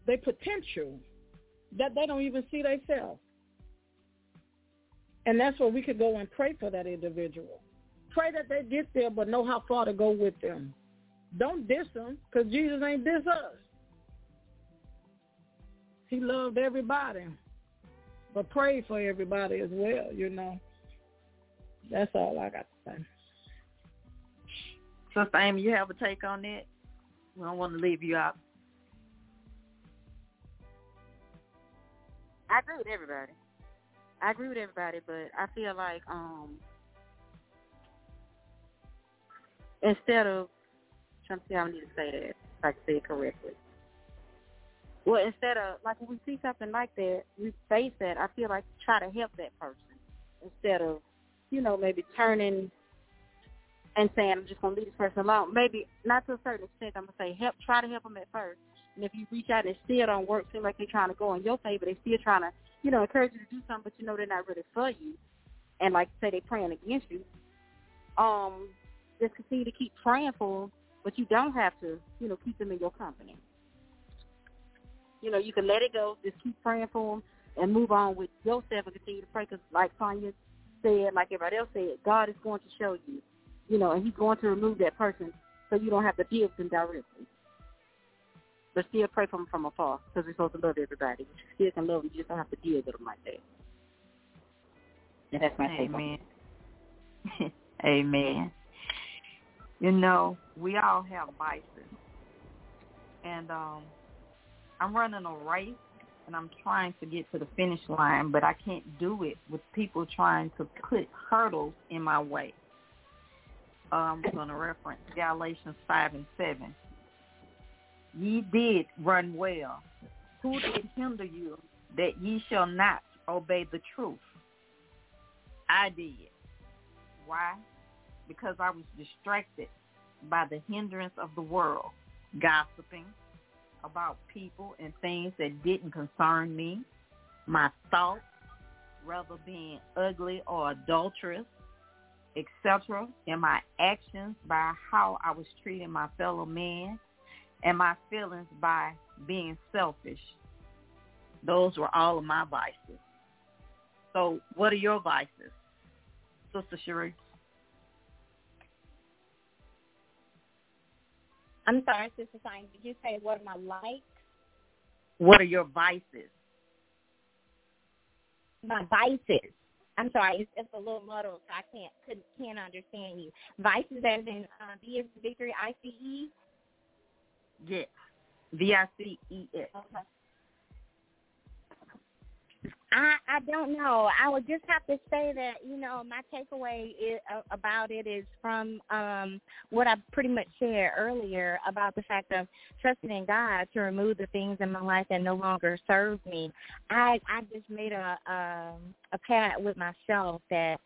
Speaker 4: the potential that they don't even see themselves. And that's where we could go and pray for that individual pray that they get there, but know how far to go with them. Don't diss them, because Jesus ain't diss us. He loved everybody, but pray for everybody as well. You know, that's all I got to say.
Speaker 7: Sister Amy, you have a take on that? We don't want to leave you out.
Speaker 9: I agree with everybody. I agree with everybody, but I feel like um instead of trying to see how I need to say that, if I can say it correctly. Well, instead of like when we see something like that, we face that. I feel like try to help that person instead of, you know, maybe turning and saying I'm just gonna leave this person alone. Maybe not to a certain extent. I'm gonna say help, try to help them at first. And if you reach out and it still don't work, seem like they're trying to go in your favor, they still trying to, you know, encourage you to do something, but you know they're not really for you. And like say they're praying against you. Um, just continue to keep praying for them, but you don't have to, you know, keep them in your company. You know, you can let it go. Just keep praying for them and move on with yourself and continue to pray. Because like Sonya said, like everybody else said, God is going to show you, you know, and He's going to remove that person so you don't have to deal with them directly. But still pray for them from afar because we're supposed to love everybody. But you still can love them. You just don't have to deal with them like that. And that's my
Speaker 7: Amen. Amen. You know, we all have vices. And um I'm running a race and I'm trying to get to the finish line, but I can't do it with people trying to put hurdles in my way. I'm going to reference Galatians 5 and 7. Ye did run well. Who did hinder you that ye shall not obey the truth? I did. Why? Because I was distracted by the hindrance of the world, gossiping about people and things that didn't concern me, my thoughts, rather being ugly or adulterous, etc., and my actions by how I was treating my fellow man, and my feelings by being selfish. Those were all of my vices. So what are your vices, Sister Cherie?
Speaker 8: I'm sorry, Sister Sign. Did you say what am I like?
Speaker 7: What are your vices?
Speaker 8: My vices. I'm sorry, it's a little muddled, so I can't couldn't, can't understand you. Vices as in uh, V is victory, I C E.
Speaker 7: Yes. V-I-C-E-S.
Speaker 8: Okay. I I don't know. I would just have to say that you know my takeaway is, uh, about it is from um what I pretty much shared earlier about the fact of trusting in God to remove the things in my life that no longer serve me. I I just made a um a pact with myself that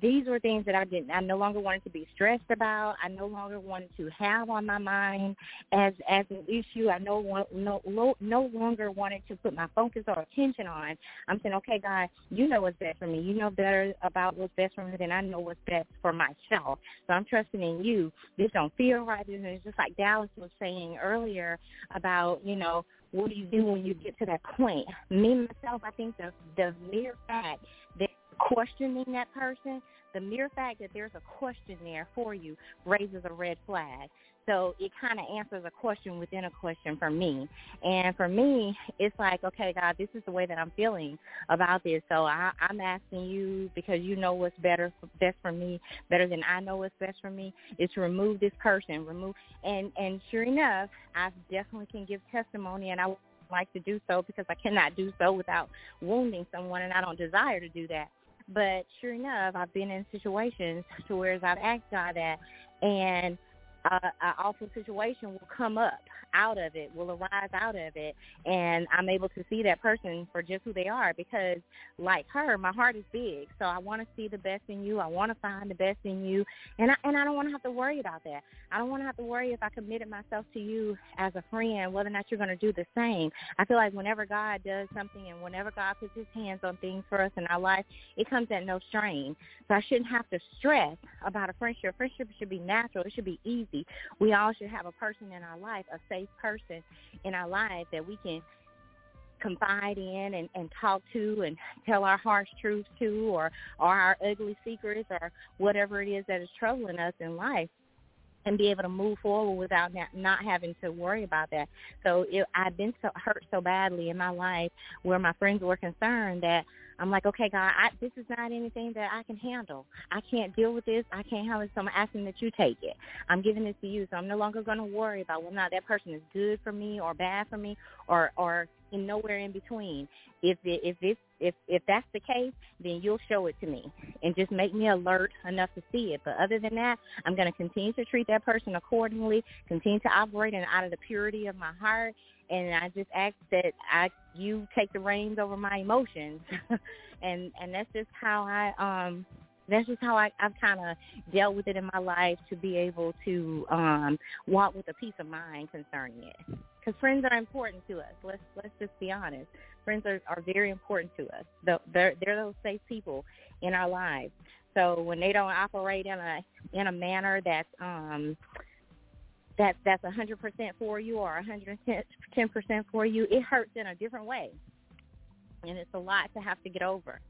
Speaker 8: these were things that I didn't I no longer wanted to be stressed about. I no longer wanted to have on my mind as as an issue. I no no, no longer wanted to put my focus or attention on. I'm saying, okay, God, you know what's best for me. You know better about what's best for me than I know what's best for myself. So I'm trusting in you. This don't feel right. And it's just like Dallas was saying earlier about, you know, what do you do when you get to that point? Me myself, I think the the mere fact that questioning that person, the mere fact that there's a question there for you raises a red flag. So it kind of answers a question within a question for me. And for me, it's like, okay, God, this is the way that I'm feeling about this. So I, I'm asking you because you know what's better, best for me, better than I know what's best for me, is to remove this person, remove. And and sure enough, I definitely can give testimony, and I like to do so because I cannot do so without wounding someone, and I don't desire to do that. But sure enough, I've been in situations to where I've asked God that, and uh, an awful situation will come up out of it, will arise out of it, and I'm able to see that person for just who they are because, like her, my heart is big, so I want to see the best in you. I want to find the best in you, and I, and I don't want to have to worry about that. I don't want to have to worry if I committed myself to you as a friend, whether or not you're going to do the same. I feel like whenever God does something and whenever God puts His hands on things for us in our life, it comes at no strain. So I shouldn't have to stress about a friendship. Friendship should be natural. It should be easy. We all should have a person in our life, a safe person in our life that we can confide in and, and talk to and tell our harsh truths to or, or our ugly secrets or whatever it is that is troubling us in life and be able to move forward without not, not having to worry about that. So it, I've been so hurt so badly in my life where my friends were concerned that I'm like, okay, God, I, this is not anything that I can handle. I can't deal with this. I can't handle it. So I'm asking that you take it. I'm giving this to you. So I'm no longer going to worry about whether or not that person is good for me or bad for me or or in nowhere in between. If it, if it's if if that's the case, then you'll show it to me and just make me alert enough to see it. But other than that, I'm going to continue to treat that person accordingly, continue to operate and out of the purity of my heart, and I just ask that I you take the reins over my emotions, and and that's just how I um that's just how I, I've kind of dealt with it in my life to be able to um walk with a peace of mind concerning it. Because friends are important to us. Let's let's just be honest. Friends are, are very important to us. They're they're those safe people in our lives. So when they don't operate in a in a manner that's um that that's a hundred percent for you or a hundred ten percent for you, it hurts in a different way, and it's a lot to have to get over.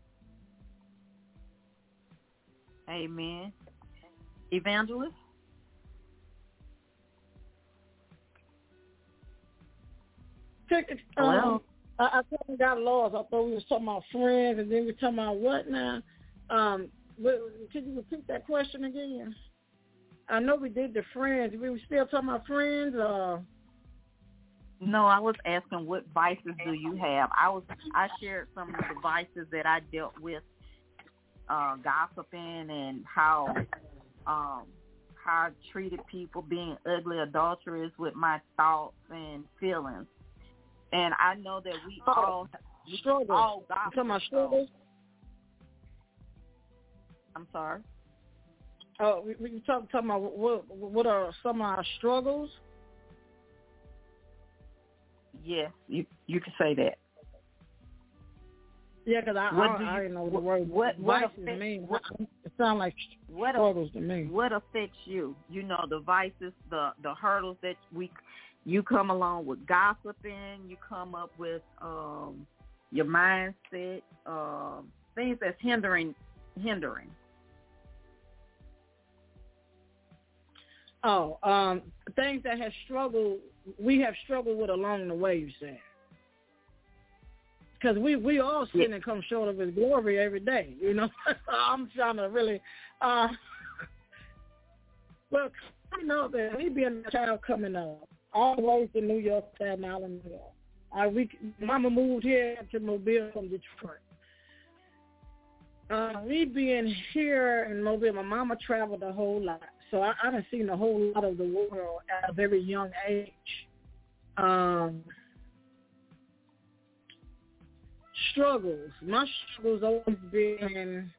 Speaker 7: Amen. Evangelist.
Speaker 4: Um, I, I think we got lost. I thought we were talking about friends, and then we were talking about what now? Um, could you repeat that question again? I know we did the friends. We were still talking about friends. Uh...
Speaker 7: No, I was asking what vices do you have? I was I shared some of the vices that I dealt with, uh, gossiping and how um how I treated people, being ugly, adulterous with my thoughts and feelings. And I know that we
Speaker 4: oh,
Speaker 7: all we
Speaker 4: struggles.
Speaker 7: all
Speaker 4: You talking about struggles?
Speaker 7: I'm sorry.
Speaker 4: Oh, we, we talk talking about what what are some of our struggles?
Speaker 7: Yes, you you can say that.
Speaker 4: Yeah, because I,
Speaker 7: What
Speaker 4: I,
Speaker 7: do
Speaker 4: I
Speaker 7: you-
Speaker 4: didn't know
Speaker 7: what-
Speaker 4: the word
Speaker 7: what- what
Speaker 4: vices
Speaker 7: affect-
Speaker 4: mean.
Speaker 7: what-
Speaker 4: it sounds like
Speaker 7: What
Speaker 4: struggles to me.
Speaker 7: what affects you? You know the vices, the the hurdles that we you come along with gossiping. You come up with um your mindset, um things that's hindering hindering.
Speaker 4: Oh, um, things that have struggled, we have struggled with along the way. You said, because we we all sin and come short of His glory every day. You know, I'm trying to really, uh, well, I know that me being a child coming up, all the New York, Staten Island, New York. I we Mama moved here to Mobile from Detroit. Uh, me being here in Mobile, my mama traveled a whole lot, so I, I done seen a whole lot of the world at a very young age. Um, struggles. My struggles always been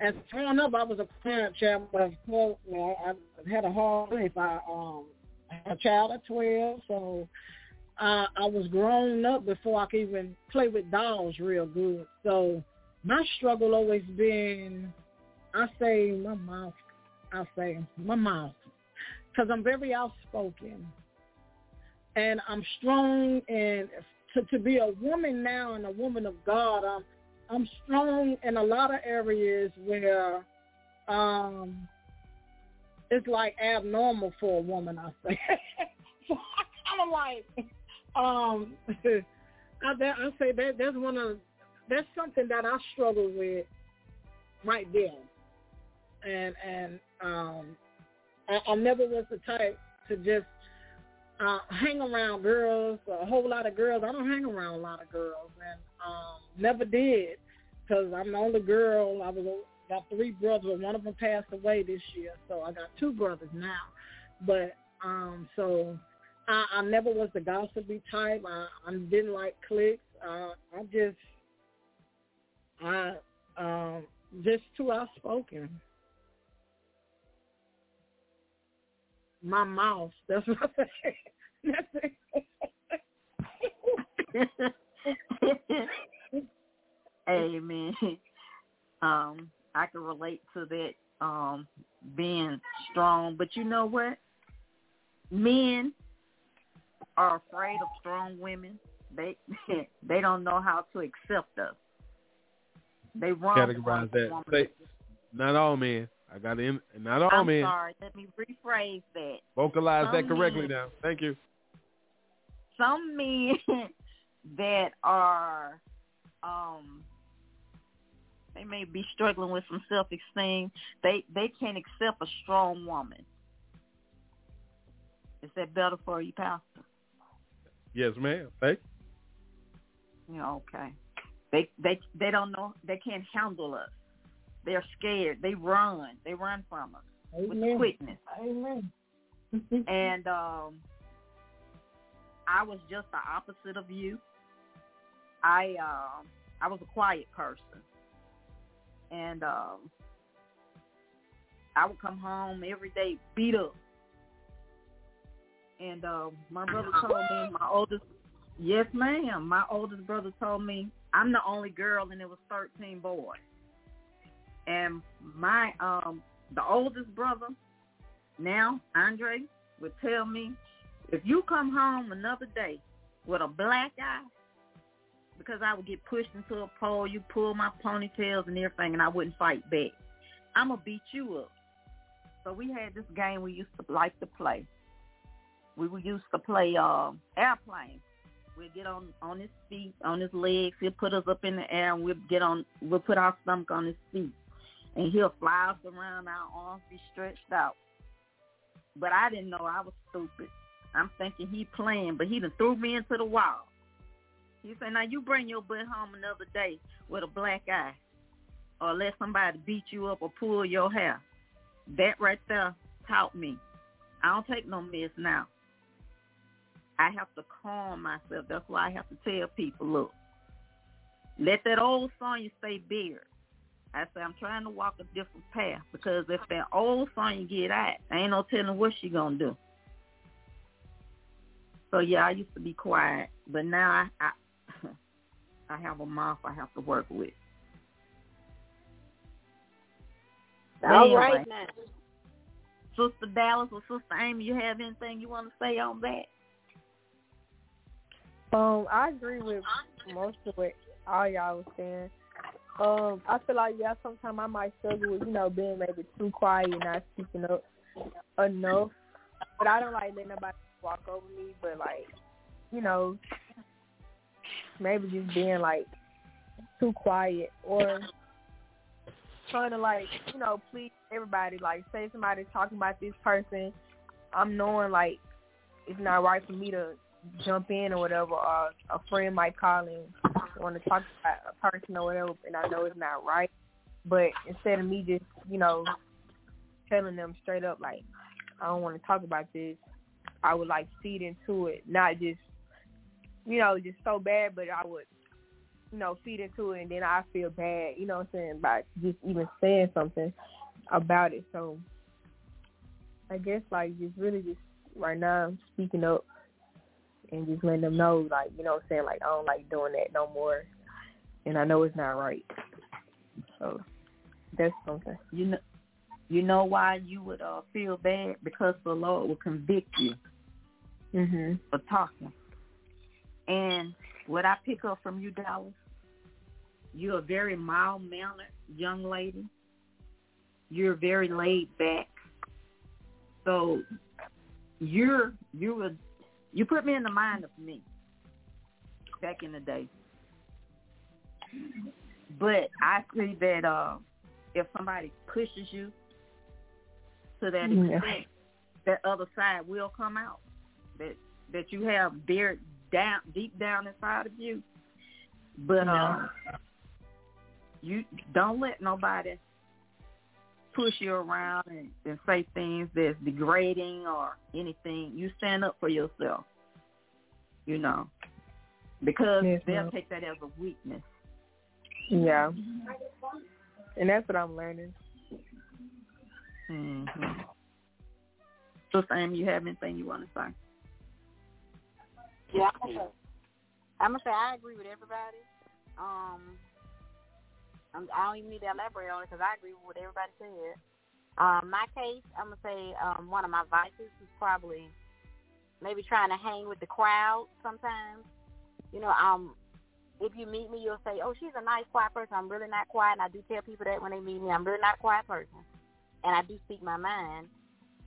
Speaker 4: as growing up. I was a parent child, but course, you I had a hard life. I um a child at twelve, so uh, I was grown up before I could even play with dolls real good. So my struggle always been, I say my mouth, I say my mouth, because I'm very outspoken, and I'm strong. And to to be a woman now and a woman of God, I'm I'm strong in a lot of areas where um it's like abnormal for a woman. I say. so I'm like, um, I, that, I say that that's one of that's something that I struggle with right there, and and um, I, I never was the type to just uh, hang around girls, a whole lot of girls. I don't hang around a lot of girls, and um, never did because I'm the only girl. I was got three brothers. One of them passed away this year, so I got two brothers now. But um, so I, I never was the gossipy type. I, I didn't like cliques. Uh, I just I um just too outspoken. My mouth. That's what I say.
Speaker 7: Amen. Um, I can relate to that um being strong, but you know what? Men are afraid of strong women. They they don't know how to accept us. They run from
Speaker 6: Categorize that.
Speaker 7: woman
Speaker 6: Say, not all men. I got in. not all
Speaker 7: I'm
Speaker 6: men.
Speaker 7: sorry. Let me rephrase that.
Speaker 6: Vocalize that correctly
Speaker 7: men-
Speaker 6: now. Thank you.
Speaker 7: Some men that are, um, they may be struggling with some self-esteem. They they can't accept a strong woman. Is that better for you, Pastor?
Speaker 6: Yes, ma'am. Thank
Speaker 7: Yeah, okay. They they they don't know they can't handle us. They're scared. They run. They run from us
Speaker 4: Amen.
Speaker 7: with quickness.
Speaker 4: Amen.
Speaker 7: and um I was just the opposite of you. I um I was a quiet person. And um I would come home every day beat up. And um my brother told me my oldest Yes, ma'am. My oldest brother told me I'm the only girl and it was thirteen boys. And my um the oldest brother now, Andre would tell me, if you come home another day with a black eye, because I would get pushed into a pole, you pull my ponytails and everything, and I wouldn't fight back. I'm to beat you up. So we had this game we used to like to play. We used to play uh, airplane. We'd get on on his feet, on his legs. He'll put us up in the air, and we'll get on. We'll put our stomach on his feet, and he'll fly us around. Our arms be stretched out. But I didn't know I was stupid. I'm thinking he playing, but he done threw me into the wall. He said, now you bring your butt home another day with a black eye or let somebody beat you up or pull your hair. That right there taught me. I don't take no mess now. I have to calm myself. That's why I have to tell people, look, let that old Sonya stay buried. I say I'm trying to walk a different path because if that old Sonya get out, ain't no telling what she gonna do. So yeah, I used to be quiet, but now I I, I have a mouth I have to work with.
Speaker 8: All
Speaker 7: Anyway,
Speaker 8: right now.
Speaker 7: Sister Dallas or Sister Amy, you have anything you want to say on that?
Speaker 10: Um, I agree with most of what all y'all was saying. Um, I feel like yeah, sometimes I might struggle with you know being maybe too quiet and not speaking up enough. But I don't like let nobody walk over me. But like, you know, maybe just being like too quiet or trying to like you know please everybody. Like say somebody's talking about this person, I'm knowing like it's not right for me to jump in or whatever, or a friend might call and want to talk about a person or whatever, and I know it's not right. But instead of me just, you know, telling them straight up like, I don't want to talk about this, I would like feed into it, not just, you know, just so bad, but I would, you know, feed into it, and then I feel bad, you know what I'm saying, by just even saying something about it. So I guess like just really just right now speaking up and just letting them know, like, you know what I'm saying, like, I don't like doing that no more. And I know it's not right. So that's something.
Speaker 7: You know, you know why you would uh, feel bad because the Lord will convict you
Speaker 10: Mhm.
Speaker 7: for talking. And what I pick up from you, Dallas, you're a very mild mannered young lady. You're very laid back. So you're you would you put me in the mind of me back in the day. But I see that uh, if somebody pushes you to that
Speaker 10: Yeah.
Speaker 7: extent, that other side will come out. That that you have buried down deep down inside of you. But um, you don't let nobody push you around and, and say things that's degrading or anything. You stand up for yourself, you know, because
Speaker 10: Yes,
Speaker 7: they'll
Speaker 10: ma'am.
Speaker 7: take that as a weakness.
Speaker 10: Yeah. And that's what I'm learning.
Speaker 7: Mm-hmm. So, Sam, you have anything you want to say?
Speaker 9: Yeah, I'm gonna, I'm gonna say I agree with everybody. Um, I'm, I don't even need to elaborate on it because I agree with what everybody said. Um, my case, I'm gonna say um, one of my vices is probably maybe trying to hang with the crowd sometimes. You know, um, if you meet me, you'll say, "Oh, she's a nice, quiet person." I'm really not quiet, and I do tell people that when they meet me, I'm really not a quiet person, and I do speak my mind.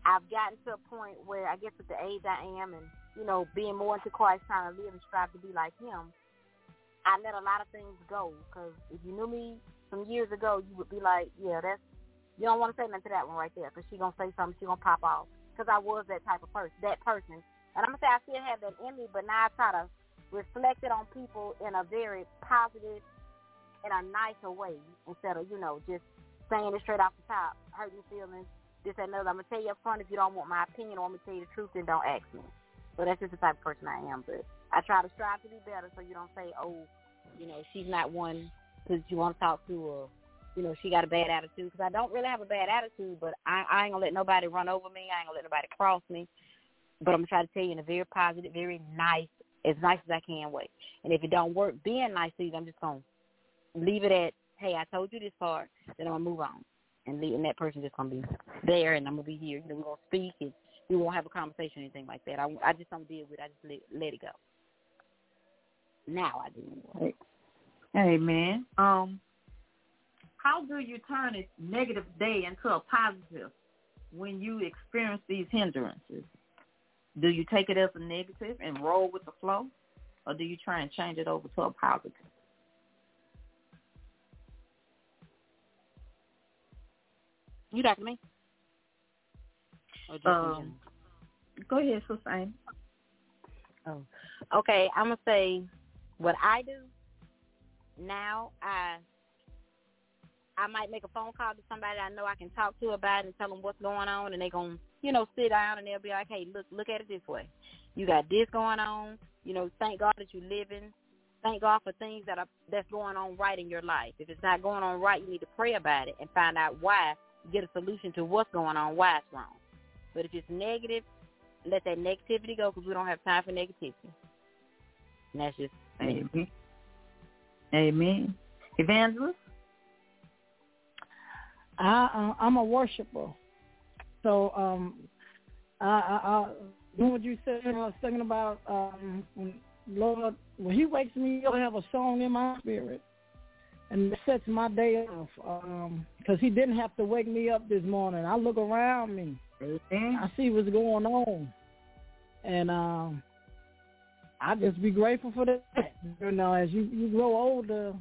Speaker 9: I've gotten to a point where I guess at the age I am, and you know, being more into Christ, trying to live and strive to be like Him, I let a lot of things go. Because if you knew me some years ago, you would be like, yeah, that's you don't want to say nothing to that one right there, because she gonna say something, she gonna pop off. Because I was that type of person, that person, and I'm gonna say I still have that in me, but now I try to reflect it on people in a very positive in a nicer way instead of, you know, just saying it straight off the top, hurting feelings, this and another. I'm gonna tell you up front if you don't want my opinion or I'm gonna tell you the truth, then don't ask me. So that's just the type of person I am. But I try to strive to be better, so you don't say, oh, you know, she's not one because you want to talk to, or you know, she got a bad attitude. Because I don't really have a bad attitude, but I, I ain't gonna let nobody run over me. I ain't gonna let nobody cross me. But I'm gonna try to tell you in a very positive, very nice, as nice as I can way. And if it don't work, being nice to you, I'm just gonna leave it at, hey, I told you this part, then I'm gonna move on and, leave, and that person just gonna be there, and I'm gonna be here. You know, we're gonna speak, and we won't have a conversation or anything like that. I, I just don't deal with. it. I just let, let it go. Now I do.
Speaker 7: Anyway. Amen. Um, how do you turn a negative day into a positive when you experience these hindrances? Do you take it as a negative and roll with the flow, or do you try and change it over to a positive?
Speaker 9: You talking to me?
Speaker 7: Um, go ahead, Susan.
Speaker 9: Oh, okay. I'm gonna say what I do now. I I might make a phone call to somebody I know I can talk to about it and tell them what's going on, and they're gonna you know sit down and they'll be like, hey, look look at it this way. You got this going on. You know, thank God that you're living. Thank God for things that are that's going on right in your life. If it's not going on right, you need to pray about it and find out why get a solution to what's going on, why it's wrong. But if it's negative, let that negativity go because we don't have time for negativity. And that's just
Speaker 7: Amen. Me. Amen. Evangelist?
Speaker 4: I, uh, I'm a worshiper. So um, I, I, I doing what you said, when I was thinking about um, when Lord, when he wakes me up, I have a song in my spirit and it sets my day off because um, he didn't have to wake me up this morning. I look around me,
Speaker 7: mm-hmm.
Speaker 4: I see what's going on, and um, I just be grateful for that. You know, as you you grow older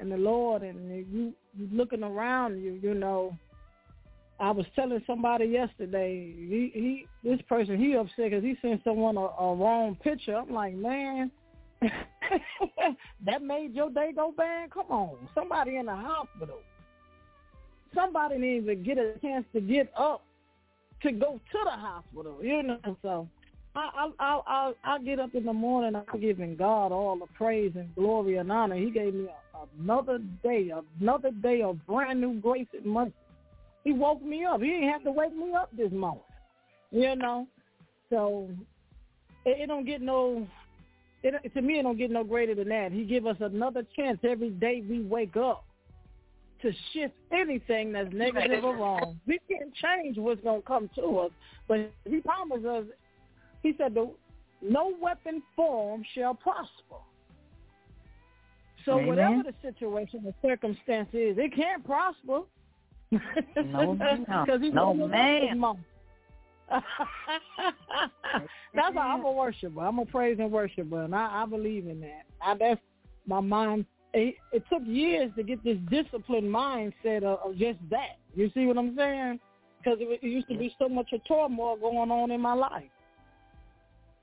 Speaker 4: in the Lord, and you you looking around you, you know. I was telling somebody yesterday, he he this person he upset because he sent someone a, a wrong picture. I'm like, man, that made your day go bad? Come on. Somebody in the hospital. Somebody didn't even get a chance to get up to go to the hospital. You know, so I I I I I get up in the morning. I'm giving God all the praise and glory and honor. He gave me a, another day, another day of brand new grace and mercy. He woke me up. He didn't have to wake me up this morning. You know, so it, it don't get no it, to me, it don't get no greater than that. He give us another chance every day we wake up to shift anything that's negative or wrong. We can't change what's going to come to us, but he promised us, he said, no weapon form shall prosper. So
Speaker 7: Amen.
Speaker 4: whatever the situation or circumstance is, it can't prosper.
Speaker 7: No, no, no man.
Speaker 4: that's how I'm a worshiper. I'm a praise and worshiper, and I, I believe in that. I, that's my mind. It, it took years to get this disciplined mindset of, of just that. You see what I'm saying? Because it, it used to be so much of turmoil going on in my life.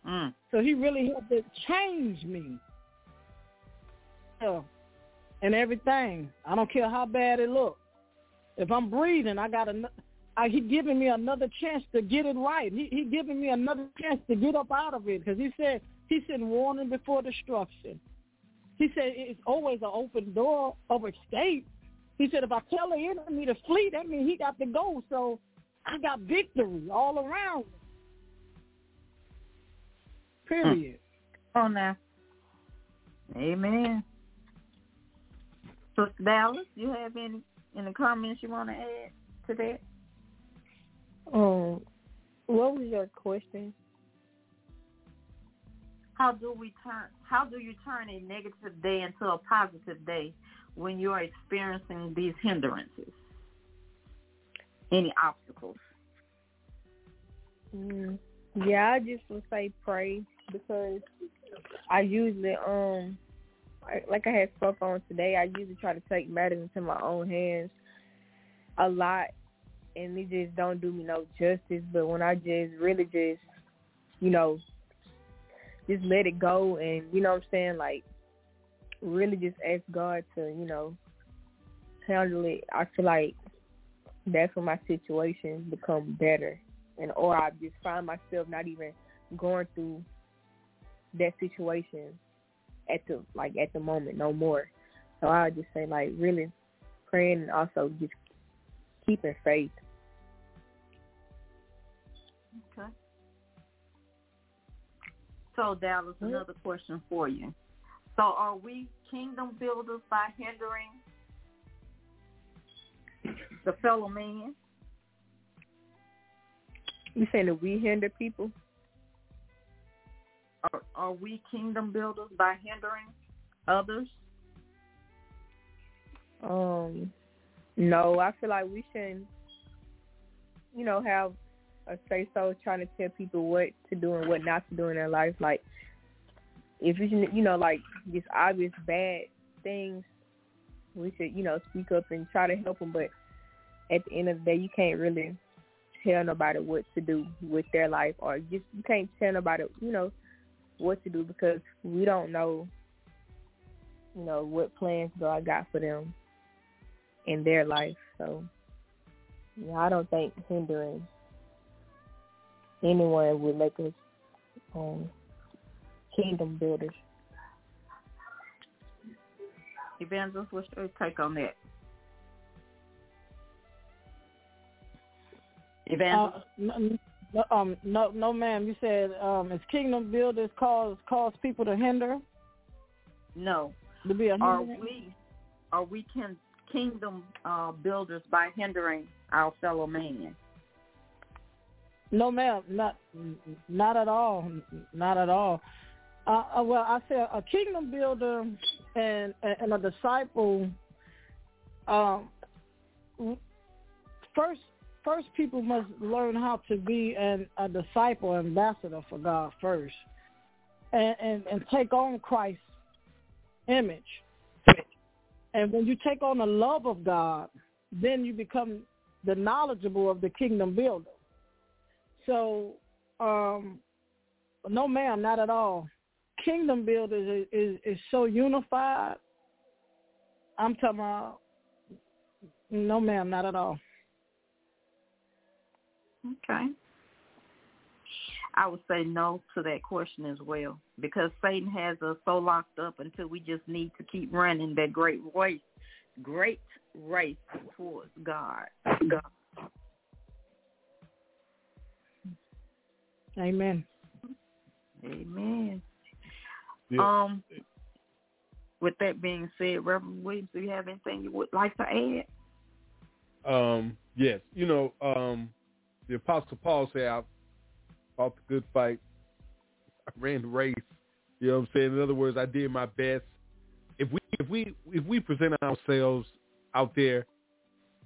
Speaker 7: Mm.
Speaker 4: So he really had to change me. Yeah. And everything. I don't care how bad it looks. If I'm breathing, I got I, he giving me another chance to get it right. He he giving me another chance to get up out of it because he said he said warning before destruction. He said it's always an open door of escape. He said if I tell the enemy to flee, that means he got to go. So I got victory all around. Me. Period.
Speaker 7: Oh now. Amen. Sister Dallas, you have any any comments you want to add to that?
Speaker 10: Um, what was your question?
Speaker 7: How do we turn? How do you turn a negative day into a positive day when you are experiencing these hindrances? Any obstacles?
Speaker 10: Mm, yeah, I just would say pray because I usually um like I had spoke on today. I usually try to take matters into my own hands a lot and it just don't do me no justice. But when I just really just, you know, just let it go and you know what I'm saying, like really just ask God to, you know, handle it, I feel like that's when my situation become better, and or I just find myself not even going through that situation at the like at the moment no more. So I would just say like really praying and also just keeping faith.
Speaker 7: So Dallas, another question for you. So are we kingdom builders by hindering the fellow man?
Speaker 10: You saying that we hinder people?
Speaker 7: Are, are we kingdom builders by hindering others?
Speaker 10: Um, no, I feel like we shouldn't, you know, have a say so trying to tell people what to do and what not to do in their life. Like, if it's you know like just obvious bad things, we should you know speak up and try to help them. But at the end of the day, you can't really tell nobody what to do with their life, or just you can't tell nobody you know what to do because we don't know you know what plans God got for them in their life. So yeah, I don't think hindering anyone would make us um, kingdom builders.
Speaker 7: Evangelist, what's your take on that? Evangelist?
Speaker 4: Uh, no, um, no, no, ma'am. You said um, is kingdom builders cause cause people to hinder?
Speaker 7: No.
Speaker 4: To be a
Speaker 7: are we are we can kingdom uh, builders by hindering our fellow man?
Speaker 4: No, ma'am. Not not at all. Not at all. Uh, uh, well, I say a kingdom builder and and a disciple. Um, first, first people must learn how to be an, a disciple, ambassador for God first, and, and and take on Christ's image. And when you take on the love of God, then you become the knowledgeable of the kingdom builder. So, um, no, ma'am, not at all. Kingdom builders is, is, is so unified. I'm talking about, no, ma'am, not at all.
Speaker 7: Okay. I would say no to that question as well because Satan has us so locked up until we just need to keep running that great race, great race towards God. God.
Speaker 4: Amen.
Speaker 7: Amen.
Speaker 6: Yeah.
Speaker 7: Um, with that being said, Reverend Williams, do you have anything you would like to add?
Speaker 6: Um, yes. You know, um, the Apostle Paul said, I fought the good fight. I ran the race. You know what I'm saying? In other words, I did my best. If we if we if we present ourselves out there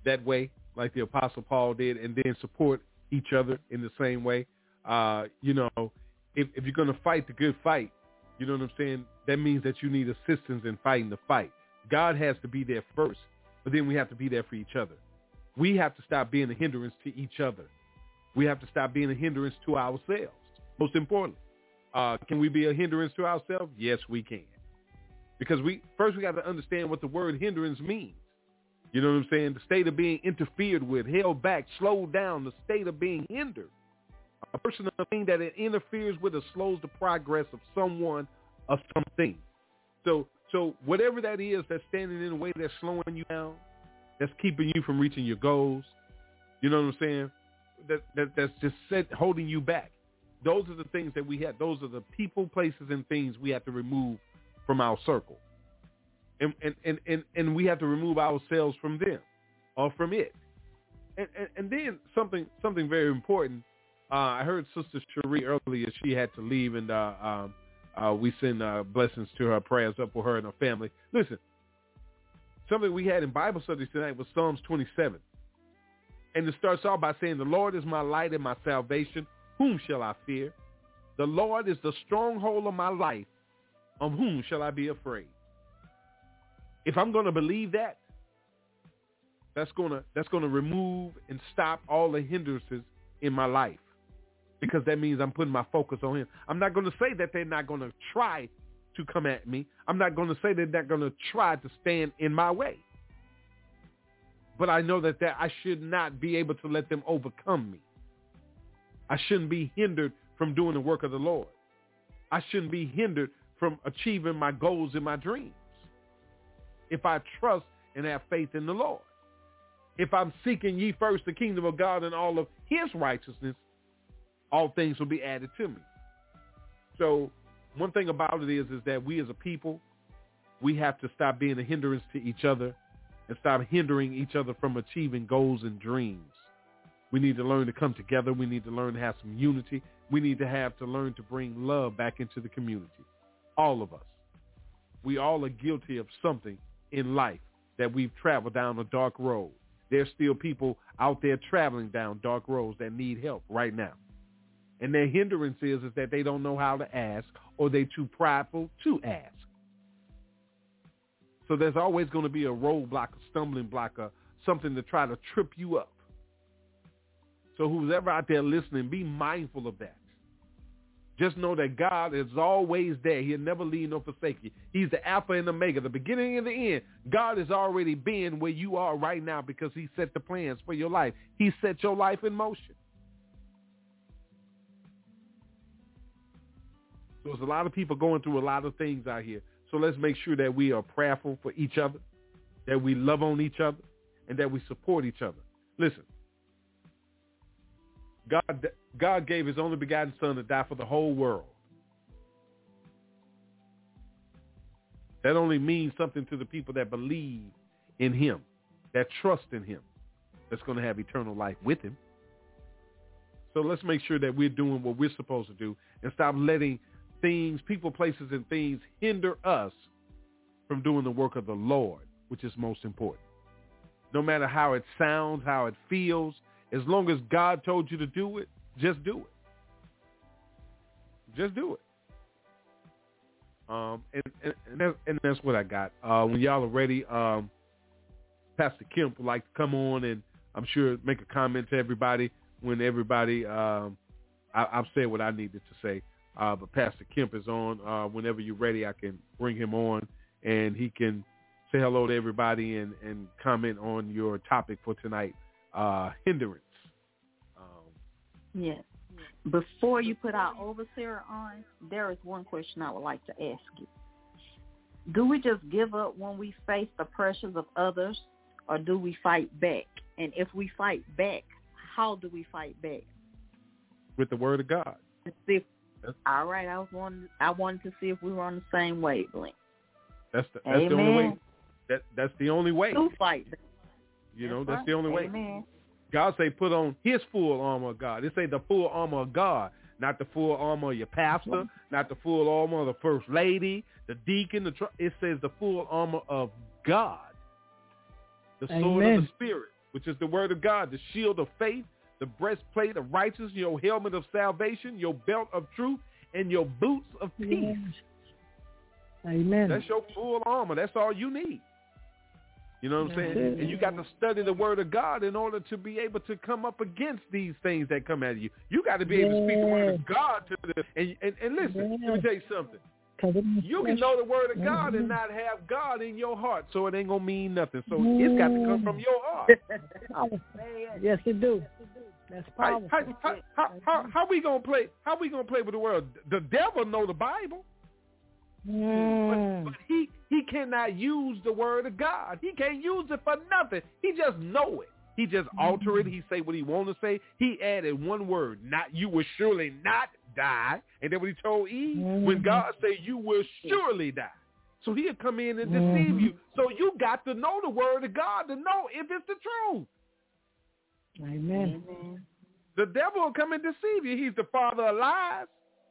Speaker 6: that way, like the Apostle Paul did, and then support each other in the same way, uh, you know, if, if you're going to fight the good fight, you know what I'm saying? That means that you need assistance in fighting the fight. God has to be there first, but then we have to be there for each other. We have to stop being a hindrance to each other. We have to stop being a hindrance to ourselves. Most importantly, uh, can we be a hindrance to ourselves? Yes, we can. Because we first we got to understand what the word hindrance means. You know what I'm saying? The state of being interfered with, held back, slowed down, the state of being hindered. A person or thing that it interferes with or slows the progress of someone or something. So so whatever that is that's standing in the way that's slowing you down, that's keeping you from reaching your goals, you know what I'm saying? That, that that's just set, holding you back. Those are the things that we have. Those are the people, places, and things we have to remove from our circle, and and and and, and we have to remove ourselves from them or from it. And, and, and then something something very important. Uh, I heard Sister Cherie earlier. She had to leave, and uh, um, uh, we send uh, blessings to her, prayers up for her and her family. Listen, something we had in Bible studies tonight was Psalms 27. And it starts off by saying, the Lord is my light and my salvation. Whom shall I fear? The Lord is the stronghold of my life. Of whom shall I be afraid? If I'm going to believe that, that's going to that's going to remove and stop all the hindrances in my life because that means I'm putting my focus on him. I'm not going to say that they're not going to try to come at me. I'm not going to say they're not going to try to stand in my way. but I know that, that I should not be able to let them overcome me. I shouldn't be hindered from doing the work of the Lord. I shouldn't be hindered from achieving my goals and my dreams. If I trust and have faith in the Lord. If I'm seeking ye first the kingdom of God and all of his righteousness, all things will be added to me. So one thing about it is, is that we as a people, we have to stop being a hindrance to each other and stop hindering each other from achieving goals and dreams. We need to learn to come together. We need to learn to have some unity. We need to have to learn to bring love back into the community. All of us. We all are guilty of something in life that we've traveled down a dark road. There's still people out there traveling down dark roads that need help right now. And their hindrance is, is that they don't know how to ask or they're too prideful to ask. So there's always going to be a roadblock, a stumbling block, or something to try to trip you up. So who's ever out there listening, be mindful of that. Just know that God is always there. He'll never leave nor forsake you. He's the Alpha and Omega, the beginning and the end. God has already been where you are right now because he set the plans for your life. He set your life in motion. So there's a lot of people going through a lot of things out here. So let's make sure that we are prayerful for each other, that we love on each other, and that we support each other. Listen, God, God gave his only begotten son to die for the whole world. That only means something to the people that believe in him, that trust in him, that's going to have eternal life with him. So let's make sure that we're doing what we're supposed to do and stop letting things, people, places, and things hinder us from doing the work of the Lord, which is most important. No matter how it sounds, how it feels, as long as God told you to do it, just do it. Just do it. Um, and, and, and, that's, and that's what I got. Uh, when y'all are ready, um, Pastor Kemp would like to come on and I'm sure make a comment to everybody when everybody, um, I, I've said what I needed to say. Uh, but Pastor Kemp is on. Uh, whenever you're ready, I can bring him on and he can say hello to everybody and, and comment on your topic for tonight uh, hindrance.
Speaker 7: Um, yes. Before you put our overseer on, there is one question I would like to ask you. Do we just give up when we face the pressures of others, or do we fight back? And if we fight back, how do we fight back?
Speaker 6: With the word of God.
Speaker 7: See, all right, I was wanting, I wanted to see if we were on the same wavelength.
Speaker 6: That's the, that's
Speaker 7: Amen.
Speaker 6: the only way. That that's the only way.
Speaker 7: To fight.
Speaker 6: You know,
Speaker 7: That's
Speaker 6: that's
Speaker 7: right.
Speaker 6: the only way.
Speaker 7: Amen.
Speaker 6: God say put on his full armor of God. It say the full armor of God, not the full armor of your pastor, not the full armor of the first lady, the deacon. The tr- it says the full armor of God, the sword of the Spirit, which is the word of God, the shield of faith, the breastplate of righteousness, your helmet of salvation, your belt of truth, and your boots of peace.
Speaker 4: Amen.
Speaker 6: That's your full armor. That's all you need. You know what I'm saying? And you got to study the word of God in order to be able to come up against these things that come at you. You got to be able to speak the word of God to them. and and, and listen, let me tell you something. You can know the word of God and not have God in your heart, so it ain't gonna mean nothing. So it's got to come from your heart.
Speaker 4: yes, it do. That's
Speaker 6: How,
Speaker 4: powerful.
Speaker 6: how, how, how, how, how we gonna play? How we gonna play with the world? The devil know the Bible,
Speaker 4: Mm.
Speaker 6: but he he cannot use the word of God. He can't use it for nothing. He just know it. He just alter it. Mm. He say what he want to say. He added one word, not you will surely not die. And then when he told Eve, mm. when God say you will surely die. So he'll come in and deceive mm-hmm. you. So you got to know the word of God to know if it's the truth.
Speaker 4: Amen.
Speaker 6: The devil will come and deceive you. He's the father of lies.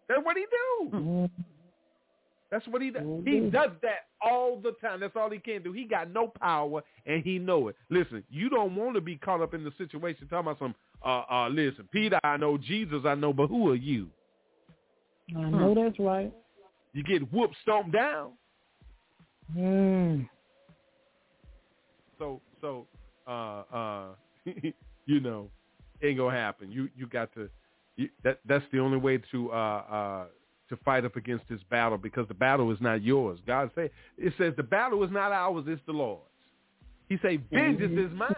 Speaker 6: That's what he do. That's what he does. He does that all the time. That's all he can do. He got no power, and he know it. Listen, you don't want to be caught up in the situation talking about some, uh, uh, listen, Peter, I know, Jesus, I know, but who are you?
Speaker 4: I know that's right.
Speaker 6: You get whooped, stomped down.
Speaker 4: Mm.
Speaker 6: So, so, uh, uh, you know, ain't gonna happen. You, you got to, you, that, that's the only way to, uh, uh, to fight up against this battle because the battle is not yours. God say it says the battle is not ours, it's the Lord's. He say, vengeance is mine.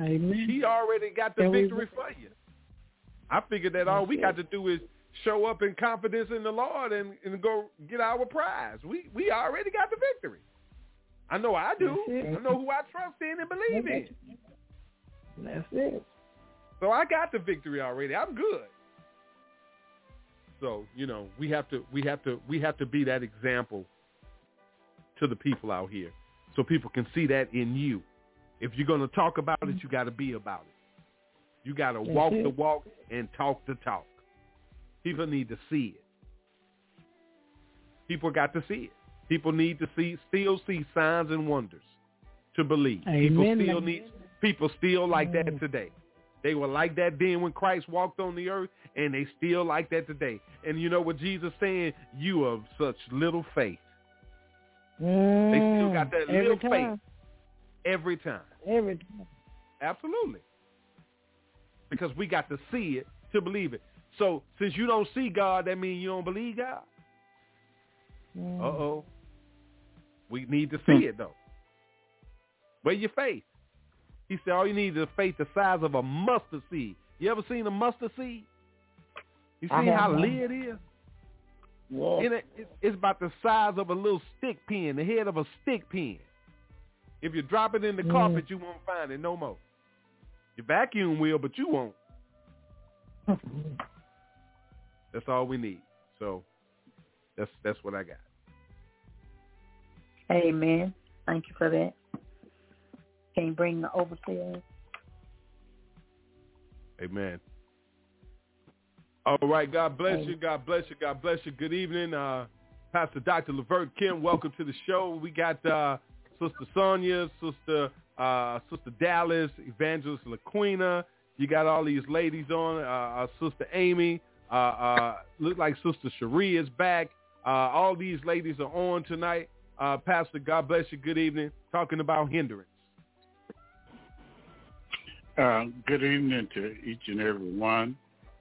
Speaker 4: Amen.
Speaker 6: He already got the victory for you. I figured that all we got to do is show up in confidence in the Lord and, and go get our prize. We we already got the victory. I know I do. I know who I trust in and believe in.
Speaker 4: That's it.
Speaker 6: So I got the victory already. I'm good. So, you know, we have to we have to we have to be that example to the people out here so people can see that in you. If you're going to talk about it, you got to be about it. You got to walk the walk and talk the talk. People need to see it. People got to see it. People need to see still see signs and wonders to believe. People
Speaker 4: Amen.
Speaker 6: still need people still like that today. They were like that then when Christ walked on the earth, and they still like that today. And you know what Jesus saying? You of such little faith. They still got that
Speaker 4: Mm, every
Speaker 6: little
Speaker 4: time.
Speaker 6: faith every time.
Speaker 4: Every time.
Speaker 6: Absolutely. Because we got to see it to believe it. So since you don't see God, that means you don't believe God.
Speaker 4: Mm.
Speaker 6: Uh-oh. We need to see it, though. Where your faith? He said all you need is a faith the size of a mustard seed. You ever seen a mustard seed? You
Speaker 4: I
Speaker 6: seen how
Speaker 4: one.
Speaker 6: little it is?
Speaker 4: Yeah.
Speaker 6: And it, it, it's about the size of a little stick pin, the head of a stick pin. If you drop it in the
Speaker 4: Mm.
Speaker 6: carpet, you won't find it no more. Your vacuum will, but you won't. That's all we need. So that's that's what I got.
Speaker 12: Amen. Thank you for that. Can you bring the overseer?
Speaker 6: Amen. All right. God bless you. God bless you. God bless you. Good evening, uh, Pastor Dr. Levert Kim. Welcome to the show. We got uh, Sister Sonia, Sister uh, Sister Dallas, Evangelist LaQuina. You got all these ladies on. Uh, uh, Sister Amy. Uh, uh, look like Sister Cherie is back. Uh, all these ladies are on tonight. Uh, Pastor, God bless you. Good evening. Talking about hindrance.
Speaker 13: Uh, good evening to each and every one.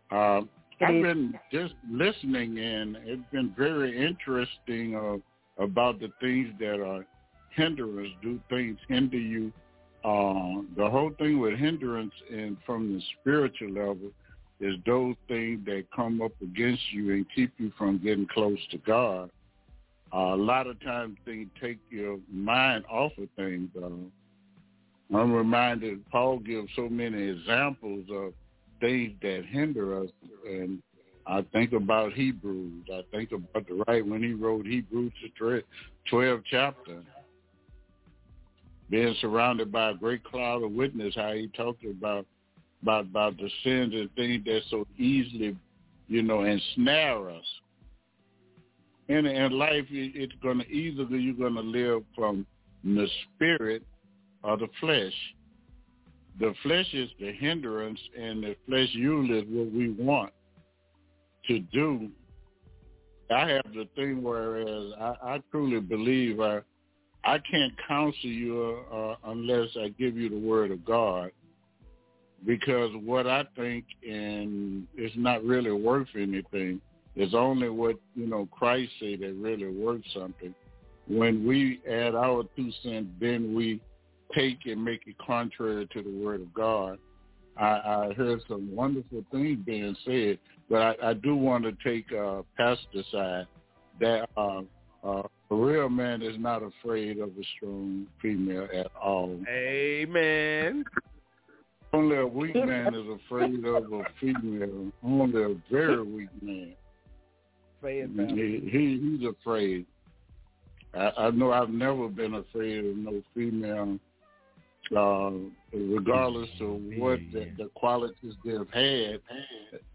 Speaker 13: Uh, I've been just listening, and it's been very interesting uh, about the things that are hindrance. Do things hinder you? Uh, the whole thing with hindrance and from the spiritual level is those things that come up against you and keep you from getting close to God. A lot of times things take your mind off of things. Uh, I'm reminded Paul gives so many examples of things that hinder us, and I think about Hebrews. I think about the right when he wrote Hebrews the twelve chapter, being surrounded by a great cloud of witness. How he talked about about about the sins and things that so easily, you know, ensnare us. And in life, it's going to either you're going to live from the spirit or the flesh. The flesh is the hindrance, and the flesh usually is what we want to do. I have the thing whereas I, I truly believe I, I can't counsel you uh, unless I give you the word of God, because what I think and it's not really worth anything. It's only what you know Christ said that really worth something. When we add our two cents, then we take and make it contrary to the word of God. I, I heard some wonderful things being said, but I, I do want to take uh, pastor side that uh, uh, a real man is not afraid of a strong female at all.
Speaker 6: Amen.
Speaker 13: Only a weak man is afraid of a female. Only a very weak man.
Speaker 6: Say it,
Speaker 13: He, he he's afraid. I, I know I've never been afraid of no female, uh, regardless of what the, the qualities they've had.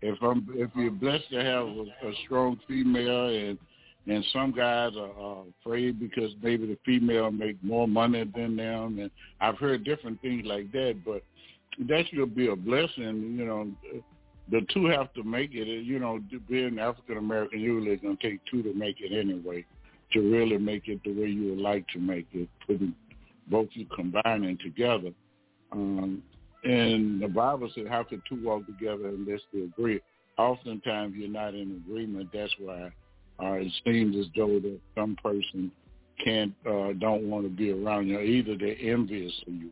Speaker 13: If I'm if you're blessed to have a, a strong female and and some guys are, are afraid because maybe the female make more money than them and I've heard different things like that, but that should be a blessing, you know. The two have to make it. You know, being African American, usually it's gonna take two to make it anyway. To really make it the way you would like to make it, putting both you combining together. Um, and the Bible said, "How can two walk together unless they agree?" Oftentimes, you're not in agreement. That's why uh, it seems as though that some person can't uh, don't want to be around you. Either they're envious of you.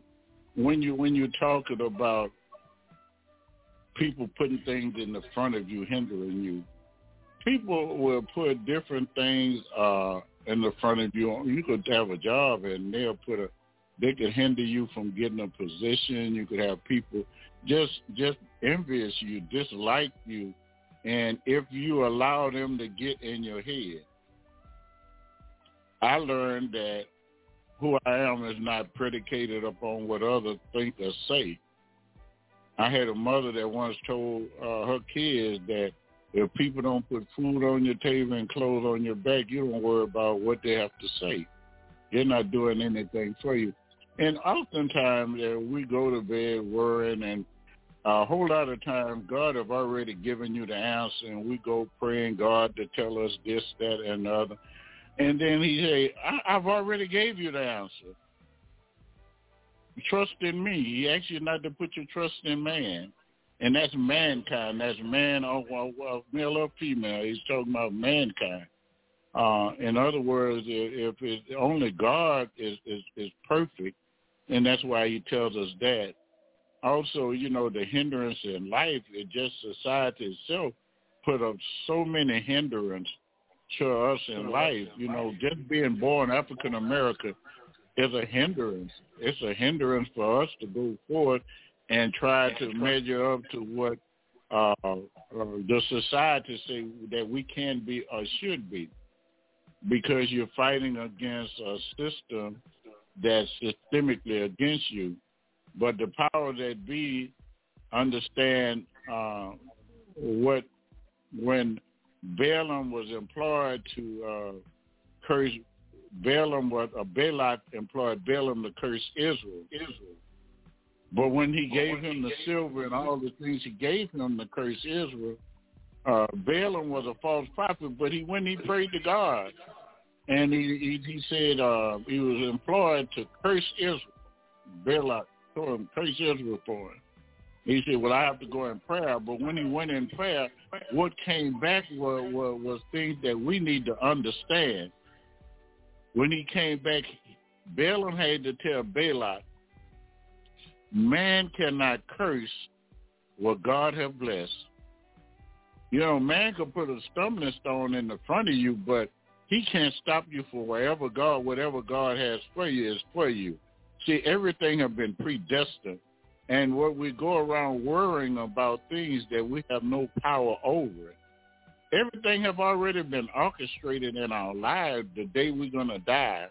Speaker 13: When you when you're talking about people putting things in the front of you, hindering you, people will put different things uh, in the front of you. You could have a job and they'll put a they could hinder you from getting a position. You could have people just just envious you, dislike you, and if you allow them to get in your head, I learned that who I am is not predicated upon what others think or say. I had a mother that once told uh, her kids that if people don't put food on your table and clothes on your back, you don't worry about what they have to say. They're not doing anything for you. And oftentimes uh, we go to bed worrying and a whole lot of times God have already given you the answer and we go praying God to tell us this, that, and the other. And then he say, I- I've already gave you the answer. Trust in me. He asks you not to put your trust in man. And that's mankind. That's man, or, or, or male or female. He's talking about mankind. Uh, in other words, if, if it's only God is, is, is perfect, and that's why he tells us that. Also, you know, the hindrance in life, it just society itself put up so many hindrance to us in life. You know, just being born African American is a hindrance. It's a hindrance for us to go forward and try to measure up to what uh, uh, the society say that we can be or should be, because you're fighting against a system that's systemically against you. But the power that be understand uh, what when Balaam was employed to uh, curse Balaam was a Balak employed Balaam to curse Israel. Israel. But when he gave him the silver and all the things he gave him to curse Israel, uh, Balaam was a false prophet. But he when he prayed to God, and he he, he said uh, he was employed to curse Israel. Balak told him curse Israel for him. He said, "Well, I have to go in prayer." But when he went in prayer, what came back was, was, was things that we need to understand. When he came back, Balaam had to tell Balak, "Man cannot curse what God have blessed." You know, man can put a stumbling stone in the front of you, but he can't stop you for wherever God, whatever God has for you is for you. See, everything have been predestined. And what we go around worrying about things that we have no power over. Everything have already been orchestrated in our lives the day we're going to die.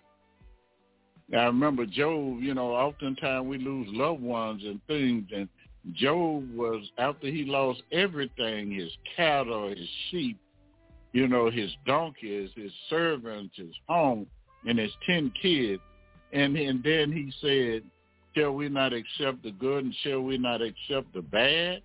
Speaker 13: I remember Job, you know, oftentimes we lose loved ones and things. And Job was, after he lost everything, his cattle, his sheep, you know, his donkeys, his servants, his home, and his 10 kids. And, and then he said, shall we not accept the good and shall we not accept the bad?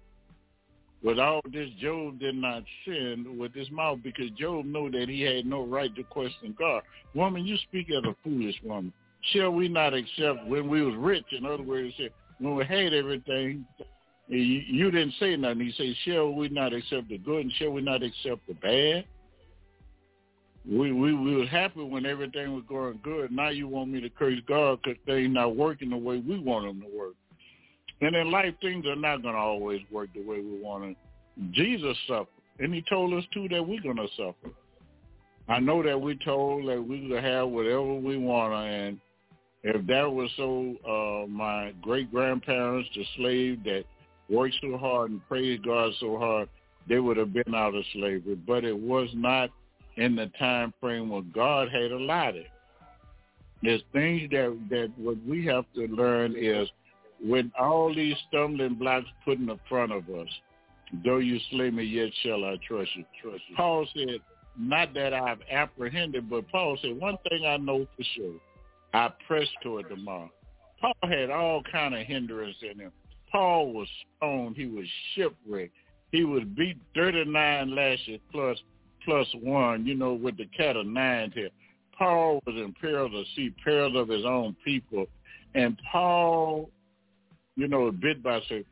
Speaker 13: With all this, Job did not sin with his mouth because Job knew that he had no right to question God. Woman, you speak as a foolish woman. Shall we not accept when we was rich? In other words, when we had everything, you, didn't say nothing. He said, shall we not accept the good and shall we not accept the bad? we we we was happy when everything was going good. Now you want me to curse God because things not working the way we want them to work. And in life, things are not going to always work the way we want them. Jesus suffered, and he told us too that we're going to suffer. I know that we're told that we could have whatever we want, and if that was so, uh, my great grandparents, the slave that worked so hard and praised God so hard, they would have been out of slavery. But it was not in the time frame where God had allotted. There's things that that what we have to learn is when all these stumbling blocks put in the front of us, though you slay me, yet shall I trust you. Trust you. Paul said, not that I've apprehended, but Paul said, one thing I know for sure, I press toward the mark. Paul had all kind of hindrance in him. Paul was stoned. He was shipwrecked. He was beat 39 lashes plus plus one, you know, with the cat of nine here. Paul was in peril to see peril of his own people. And Paul, you know, a bit by bit,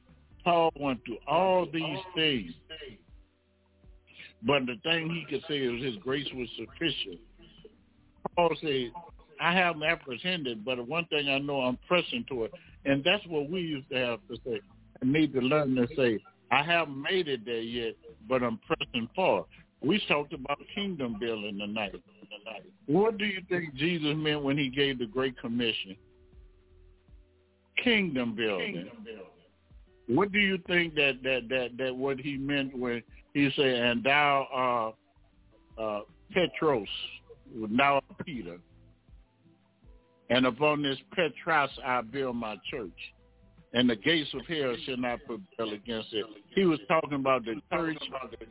Speaker 13: Paul went through all these things. But the thing he could say is his grace was sufficient. Paul said, I haven't apprehended, but one thing I know I'm pressing toward, and that's what we used to have to say. I need to learn to say, I haven't made it there yet, but I'm pressing forward. We talked about kingdom building tonight. What do you think Jesus meant when he gave the Great Commission? Kingdom building. What do you think that that that that what he meant when he said, "And thou uh, uh, Petros, now Peter, and upon this Petros I build my church, and the gates of hell shall not prevail against it." He was talking about the church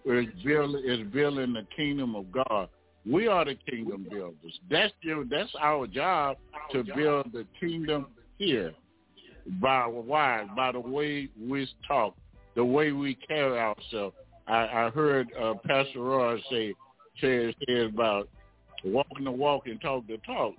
Speaker 13: is building, is building the kingdom of God. We are the kingdom builders. That's your, that's our job to build the kingdom here by why by the way we talk, the way we carry ourselves. I, I heard uh, Pastor Roy say say say about walking the walk and talk the talk.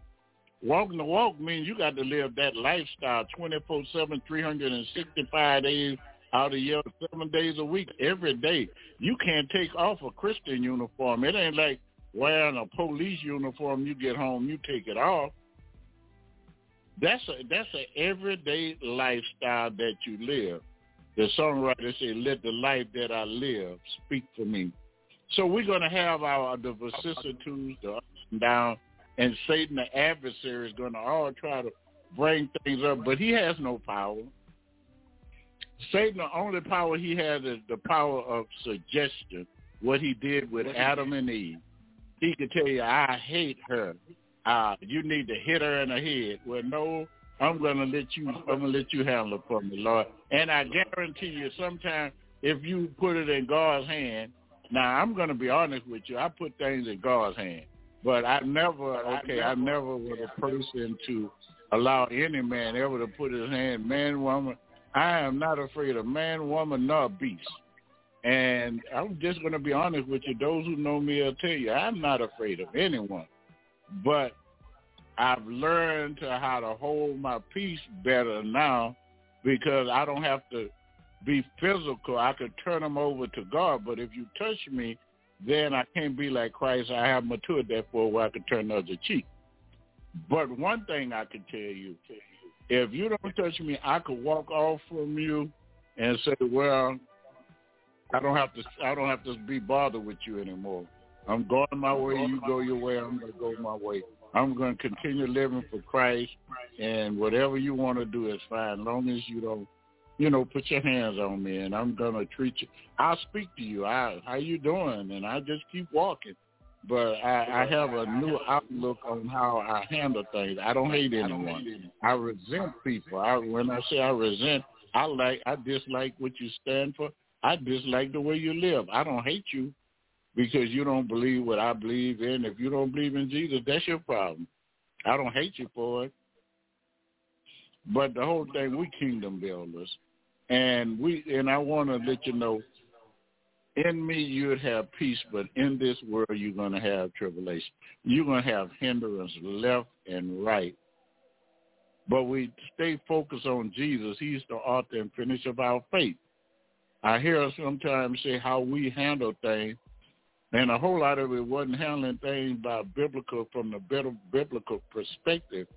Speaker 13: Walking the walk means you got to live that lifestyle 24/7, 365 days out of year, seven days a week, every day. You can't take off a Christian uniform. It ain't like wearing a police uniform. You get home, you take it off. That's a that's an everyday lifestyle that you live. The songwriter said, "Let the life that I live speak for me." So we're going to have our the vicissitudes, the ups and downs, and Satan, the adversary, is going to all try to bring things up, but he has no power. Satan, the only power he has is the power of suggestion. What he did with Adam and Eve, he could tell you, "I hate her." Uh, you need to hit her in the head. Well, no, I'm gonna let you. I'm gonna let you handle it for me, Lord. And I guarantee you, sometimes if you put it in God's hand, now I'm gonna be honest with you. I put things in God's hand, but I never. Okay, I never was a person to allow any man ever to put his hand, man, woman. I am not afraid of man, woman, nor beast. And I'm just going to be honest with you. Those who know me will tell you, I'm not afraid of anyone. But I've learned to how to hold my peace better now because I don't have to be physical. I could turn them over to God. But if you touch me, then I can't be like Christ. I have matured therefore where I can turn the other cheek. But one thing I can tell you, if you don't touch me, I could walk off from you and say, well, I don't have to. I don't have to be bothered with you anymore. I'm going my way. You go your way. I'm going to go my way. I'm going to continue living for Christ, and whatever you want to do is fine, as long as you don't, you know, put your hands on me, and I'm going to treat you. I'll speak to you. I, how you doing? And I just keep walking. But I, I have a new outlook on how I handle things. I don't hate anyone. I resent people. I, when I say I resent, I like, I dislike what you stand for. I dislike the way you live. I don't hate you because you don't believe what I believe in. If you don't believe in Jesus, that's your problem. I don't hate you for it. But the whole thing, we kingdom builders. And we and I want to let you know, in me you'd have peace, but in this world you're going to have tribulation. You're going to have hindrance left and right. But we stay focused on Jesus. He's the author and finisher of our faith. I hear sometimes say how we handle things and a whole lot of it wasn't handling things by biblical from the better biblical perspective.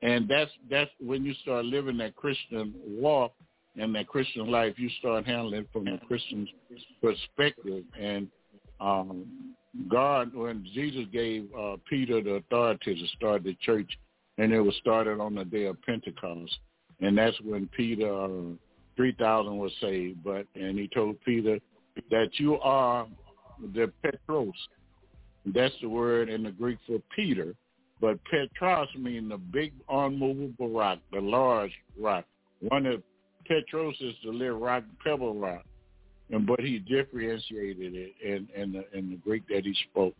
Speaker 13: And that's that's when you start living that Christian walk and that Christian life, you start handling from the Christian perspective. And um, God, when Jesus gave uh, Peter the authority to start the church, and it was started on the day of Pentecost, and that's when Peter, uh, three thousand was saved. But and he told Peter that you are the Petros. That's the word in the Greek for Peter. But Petros means the big unmovable rock, the large rock. One of Petros is the little rock, pebble rock. And but he differentiated it in, in the in the Greek that he spoke.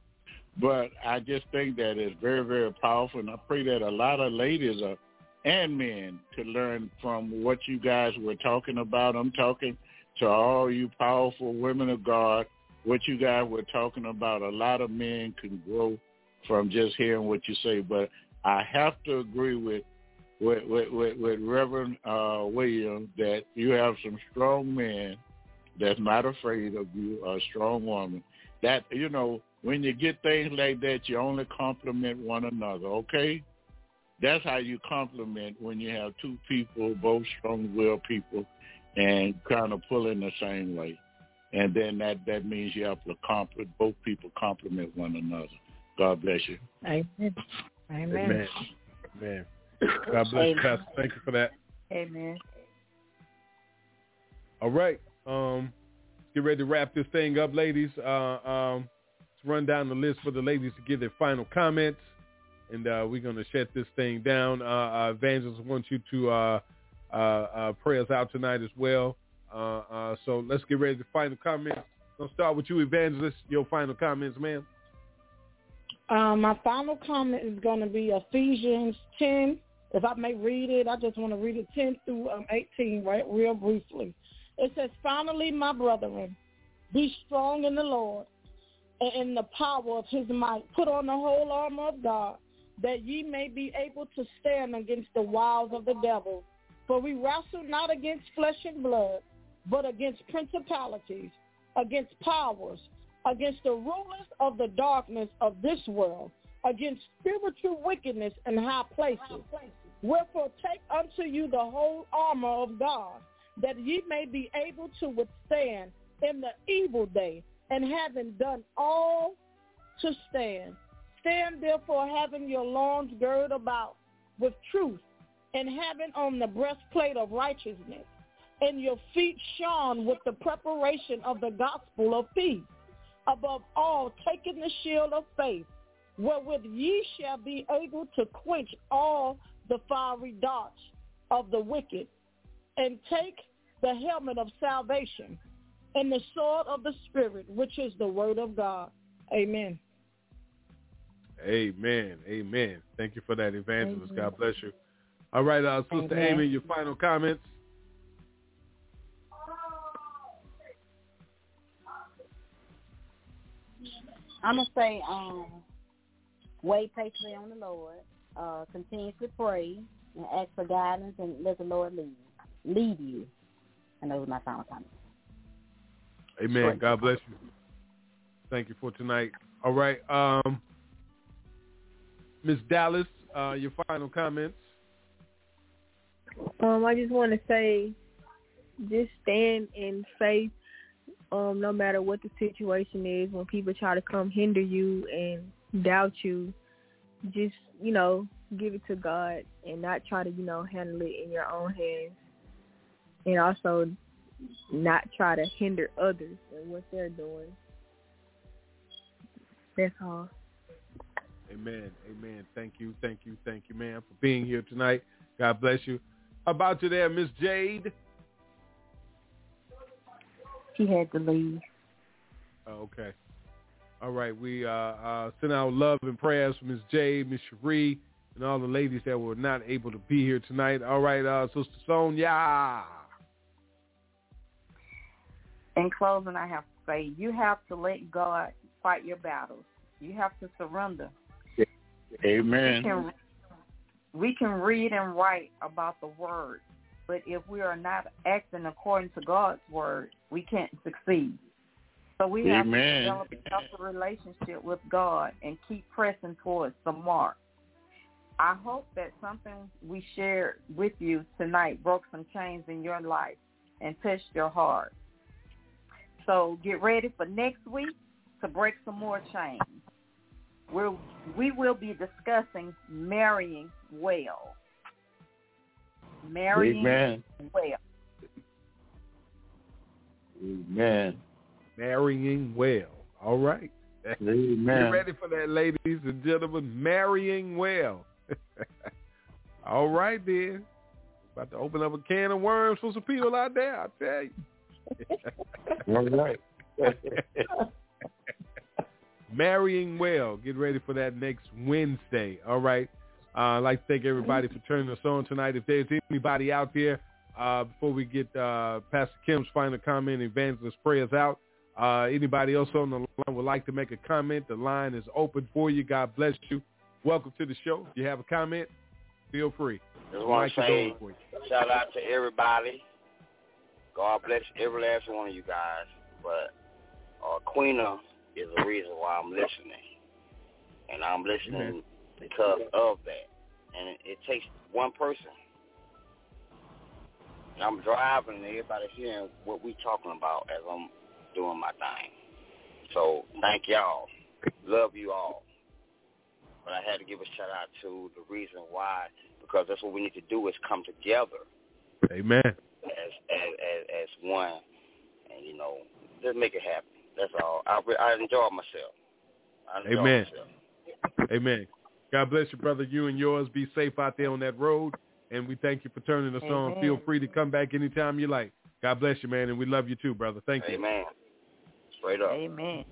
Speaker 13: But I just think that it's very, very powerful and I pray that a lot of ladies are and men to learn from what you guys were talking about. I'm talking to all you powerful women of God what you guys were talking about, a lot of men can grow from just hearing what you say. But I have to agree with with with, with, with Reverend uh, William that you have some strong men that's not afraid of you, a strong woman. That you know, when you get things like that, you only compliment one another. Okay, that's how you compliment when you have two people, both strong-willed people, and kind of pull in the same way. And then that that means you have to compliment both people complement one another. God bless you.
Speaker 4: Amen. Amen.
Speaker 6: Amen. Amen. God bless you, Pastor. Thank you for that.
Speaker 12: Amen.
Speaker 6: All right. Um, get ready to wrap this thing up, ladies. Uh, um, let's run down the list for the ladies to give their final comments, and uh, we're going to shut this thing down. Uh, uh, Evangelist wants you to uh, uh, uh, pray us out tonight as well. Uh, uh, so let's get ready to final comments. I'll start with you, Evangelist. Your final comments, man.
Speaker 4: Um, my final comment is going to be Ephesians 10. If I may read it, I just want to read it 10 through um, 18, right, real briefly. It says, Finally, my brethren, be strong in the Lord and in the power of his might. Put on the whole armor of God, that ye may be able to stand against the wiles of the devil. For we wrestle not against flesh and blood, but against principalities, against powers, against the rulers of the darkness of this world, against spiritual wickedness in high places. Wherefore take unto you the whole armor of God, that ye may be able to withstand in the evil day, and having done all to stand. Stand therefore having your loins girded about with truth, and having on the breastplate of righteousness, and your feet shone with the preparation of the gospel of peace. Above all, taking the shield of faith, wherewith ye shall be able to quench all the fiery darts of the wicked, and take the helmet of salvation and the sword of the Spirit, which is the word of God. Amen.
Speaker 6: Amen. Amen. Thank you for that, Evangelist.
Speaker 4: Amen.
Speaker 6: God bless you. All right, uh, Sister
Speaker 12: Amen.
Speaker 6: Amy, your final comments.
Speaker 9: I'm gonna say, um, wait patiently on the Lord. Uh, continue to pray and ask for guidance, and let the Lord lead lead you. And those are my final comments.
Speaker 6: Amen.
Speaker 9: Right.
Speaker 6: God bless you. Thank you for tonight. All right. Um, Miss Dallas, uh, your final comments.
Speaker 10: Um, I just want to say, just stand in faith, um, no matter what the situation is. When people try to come hinder you and doubt you, just you know, give it to God and not try to you know handle it in your own hands, and also not try to hinder others in what they're doing. That's all.
Speaker 6: Amen. Amen. Thank you. Thank you. Thank you, man, for being here tonight. God bless you. How about you there, Miss Jade?
Speaker 12: He had to leave.
Speaker 6: Oh, okay. All right. We uh, uh, send out love and prayers for Miss Jade, Miss Cherie, and all the ladies that were not able to be here tonight. All right, uh, Sister Sonia.
Speaker 7: In closing, I have to say, you have to let God fight your battles. You have to surrender. We
Speaker 13: Amen.
Speaker 7: can, we can read and write about the word, but if we are not acting according to God's word, we can't succeed. So we have
Speaker 13: Amen.
Speaker 7: to develop a healthy relationship with God and keep pressing towards the mark. I hope that something we shared with you tonight broke some chains in your life and touched your heart. So get ready for next week to break some more chains. We'll, we will be discussing marrying well. Marrying
Speaker 13: Amen.
Speaker 7: well.
Speaker 13: Amen.
Speaker 6: Marrying well. All right.
Speaker 13: Amen.
Speaker 6: Get ready for that, ladies and gentlemen. Marrying well. All right, then. About to open up a can of worms for some people out there, I tell you.
Speaker 13: All right.
Speaker 6: Marrying well. Get ready for that next Wednesday. All right. Uh, I'd like to thank everybody for turning us on tonight. If there's anybody out there, uh, before we get uh, Pastor Kemp's final comment, evangelist prayers out, uh, anybody else on the line would like to make a comment, the line is open for you. God bless you. Welcome to the show. If you have a comment, feel free.
Speaker 14: Just want to say
Speaker 6: open for you.
Speaker 14: shout out to everybody. God bless every last one of you guys. But uh, Queena is the reason why I'm listening, and I'm listening because of that. and it, it takes one person. And I'm driving, and everybody hearing what we talking about as I'm doing my thing. So thank y'all. Love you all. But I had to give a shout out to the reason why, because that's what we need to do is come together.
Speaker 6: Amen.
Speaker 14: As as as, as one, and you know, just make it happen. That's all. I I enjoy myself. I enjoy
Speaker 6: Amen.
Speaker 14: Myself.
Speaker 6: Amen. God bless you, brother. You and yours be safe out there on that road. And we thank you for turning us on. Feel free to come back anytime you like. God bless you, man. And we love you too, brother. Thank you.
Speaker 14: Amen. Straight up.
Speaker 12: Amen.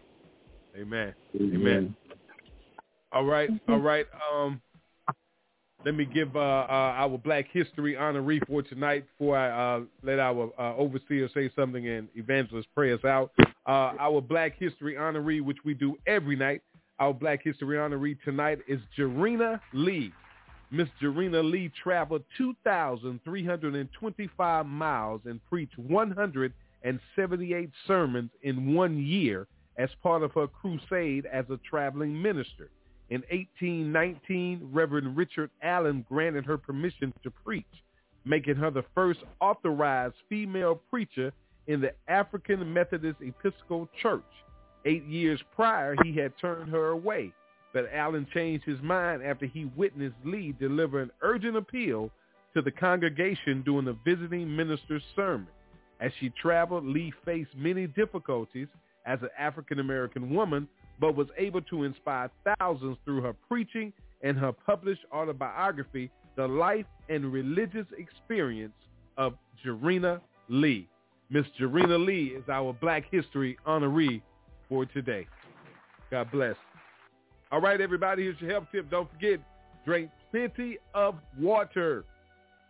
Speaker 6: Amen. Amen. All right. All right. Um, let me give uh, uh, our Black History honoree for tonight before I uh, let our uh, overseer say something and evangelist pray us out. Uh, our Black History honoree, which we do every night, our Black History honoree tonight is Jarena Lee. Miss Jarena Lee traveled 2,325 miles and preached 178 sermons in one year as part of her crusade as a traveling minister. In 1819, Reverend Richard Allen granted her permission to preach, making her the first authorized female preacher in the African Methodist Episcopal Church. Eight years prior, he had turned her away, but Allen changed his mind after he witnessed Lee deliver an urgent appeal to the congregation during a visiting minister's sermon. As she traveled, Lee faced many difficulties as an African-American woman, but was able to inspire thousands through her preaching and her published autobiography, The Life and Religious Experience of Jarena Lee. Miss Jarena Lee is our Black History honoree for today. God bless. All right, everybody, here's your health tip. Don't forget, drink plenty of water.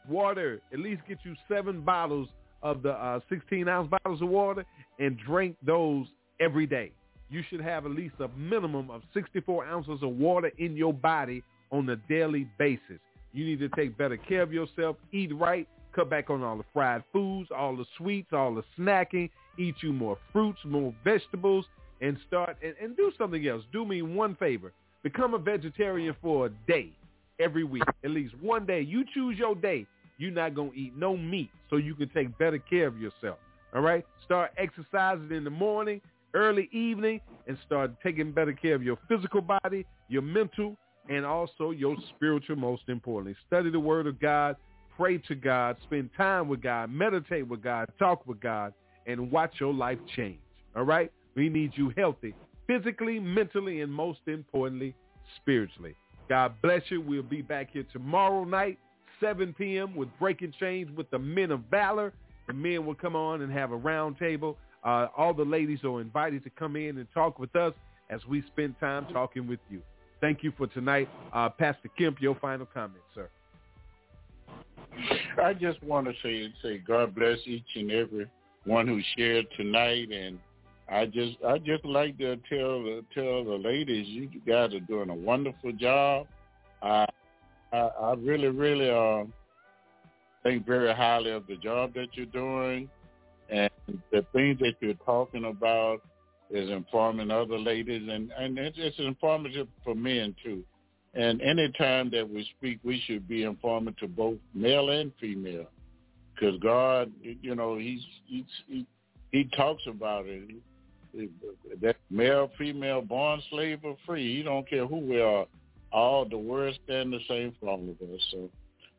Speaker 6: Water. At least get you seven bottles of the uh, 16-ounce bottles of water and drink those every day. You should have at least a minimum of 64 ounces of water in your body on a daily basis. You need to take better care of yourself, eat right, cut back on all the fried foods, all the sweets, all the snacking, eat you more fruits, more vegetables, and start and, and do something else. Do me one favor. Become a vegetarian for a day every week, at least one day. You choose your day. You're not going to eat no meat so you can take better care of yourself. All right? Start exercising in the morning, early evening, and start taking better care of your physical body, your mental, and also your spiritual, most importantly. Study the word of God, pray to God, spend time with God, meditate with God, talk with God, and watch your life change. All right? We need you healthy, physically, mentally, and most importantly, spiritually. God bless you. We'll be back here tomorrow night, 7 p.m. with Breaking Chains with the Men of Valor. The men will come on and have a round table. Uh, all the ladies are invited to come in and talk with us as we spend time talking with you. Thank you for tonight. Uh, Pastor Kemp, your final comment, sir.
Speaker 13: I just want to say say God bless each and every one who shared tonight, and I just I just like to tell the tell the ladies you guys are doing a wonderful job. I I, I really really uh, think very highly of the job that you're doing, and the things that you're talking about is informing other ladies, and and it's, it's informative for men too. And any time that we speak, we should be informative to both male and female, because God, you know, he's, he's he he talks about it. That male, female, born slave or free, he don't care who we are. All the words stand the same for all of us. So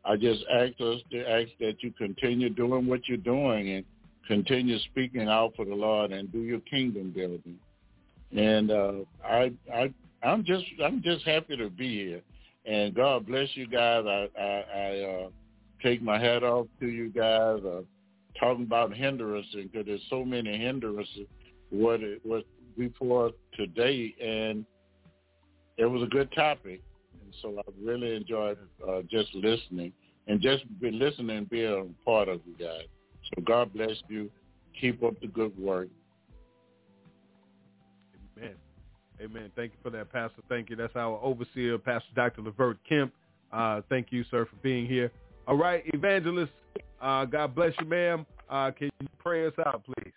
Speaker 13: I just ask us to ask that you continue doing what you're doing and continue speaking out for the Lord and do your kingdom building. And uh, I I I'm just I'm just happy to be here, and God bless you guys. I I, I uh, take my hat off to you guys. Uh, talking about hindrances because there's so many hindrances. What it was before today, and it was a good topic, and so I really enjoyed uh, just listening and just be listening and being a part of you guys. So God bless you. Keep up the good work.
Speaker 6: Amen. Amen. Thank you for that, Pastor. Thank you. That's our overseer, Pastor Dr. Levert Kemp. Uh, thank you, sir, for being here. All right, evangelist. Uh, God bless you, ma'am. Uh, can you pray us out, please?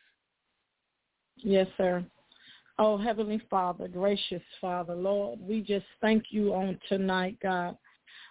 Speaker 4: Yes, sir. Oh, Heavenly Father, gracious Father, Lord, we just thank you on tonight, God.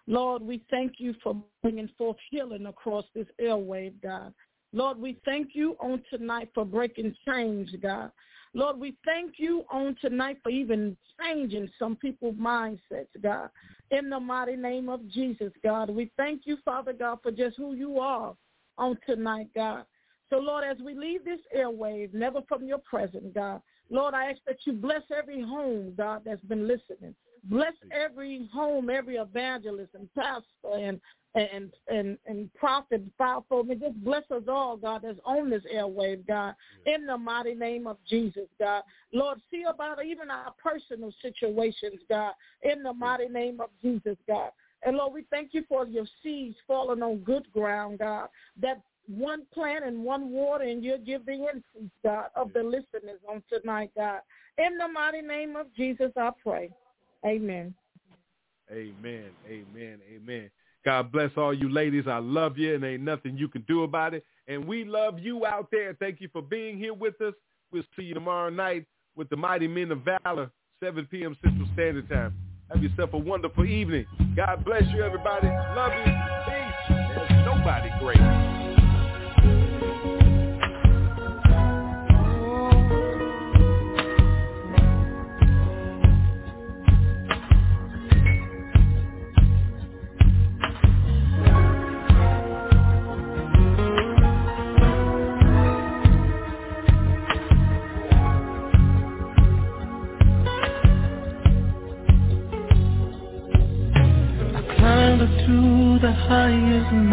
Speaker 4: Lord, we thank you for bringing forth healing across this airwave, God. Lord, we thank you on tonight for breaking change, God. Lord, we thank you on tonight for even changing some people's mindsets, God. In the mighty name of Jesus, God, we thank you, Father God, for just who you are on tonight, God. So, Lord, as we leave this airwave, never from your presence, God, Lord, I ask that you bless every home, God, that's been listening. Bless every home, every evangelist and pastor and and and and prophet, fivefold. And just bless us all, God, that's on this airwave, God, in the mighty name of Jesus, God. Lord, see about even our personal situations, God, in the mighty name of Jesus, God. And Lord, we thank you for your seeds falling on good ground, God, that one plant and one water, and you'll give the increase, God, of the listeners on tonight, God. In the mighty name of Jesus, I pray. Amen.
Speaker 6: Amen. Amen. Amen. God bless all you ladies. I love you, and ain't nothing you can do about it. And we love you out there. Thank you for being here with us. We'll see you tomorrow night with the Mighty Men of Valor, 7 p.m. Central Standard Time. Have yourself a wonderful evening. God bless you, everybody. Love you. Peace. There's nobody great.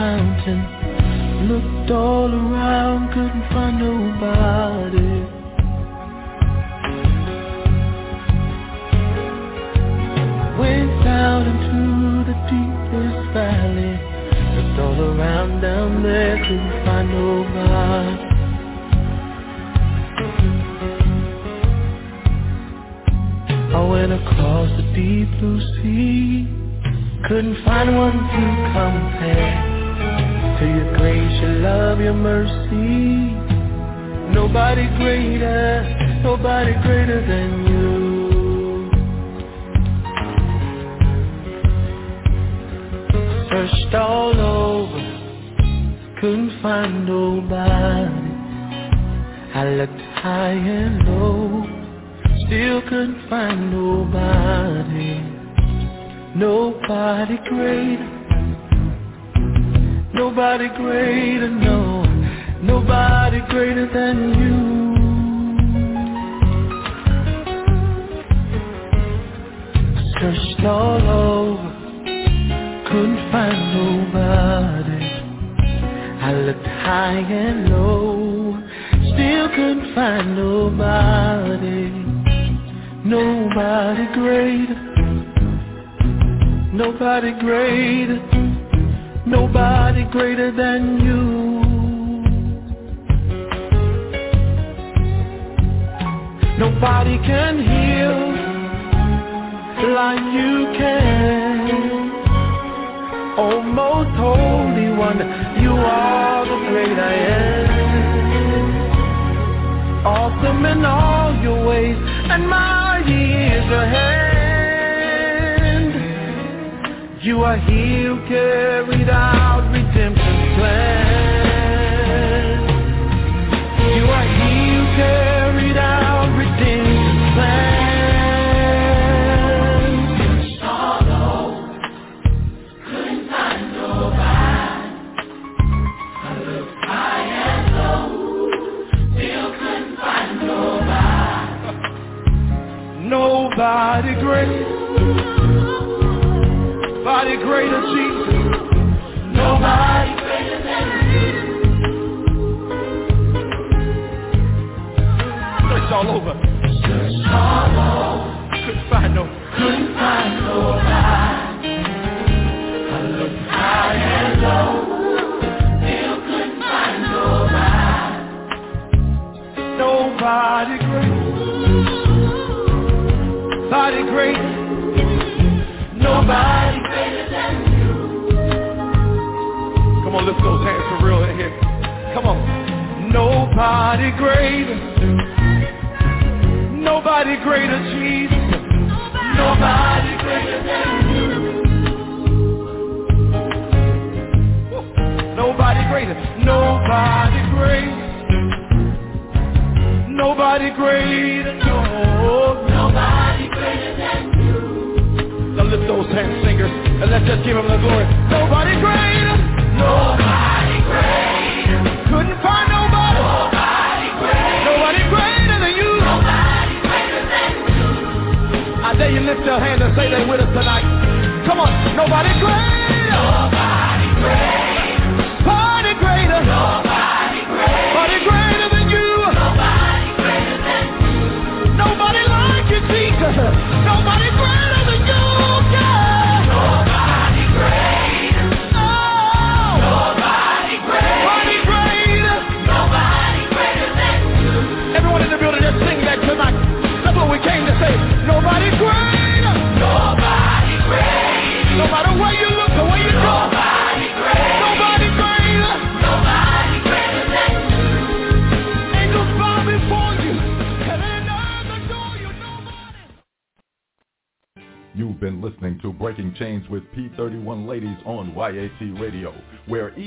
Speaker 15: Mountain. Looked all around, couldn't find nobody. Went down into the deepest valley. Looked all around down there, couldn't find nobody. I went across the deep blue sea couldn't find one to compare To your grace, your love, your mercy. Nobody greater, nobody greater than you. Searched all over, couldn't find nobody. I looked high and low, still couldn't find nobody. Nobody greater, nobody greater, no, nobody greater than you. Searched all over, couldn't find nobody. I looked high and low, still couldn't find nobody. Nobody greater Nobody greater, nobody greater than you. Nobody can heal like you can. Oh, most holy one, you are the great I am. Awesome in all your ways, and my years ahead. You are he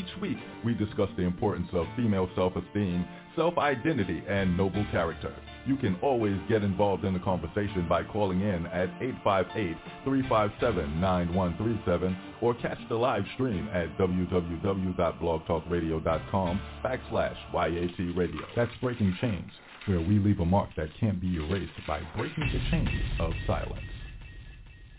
Speaker 2: each week we discuss the importance of female self-esteem, self-identity, and noble character. You can always get involved in the conversation by calling in at 858-357-9137 or catch the live stream at www.blogtalkradio.com backslash YAT Radio. That's Breaking Chains, where we leave a mark that can't be erased by breaking the chains of silence.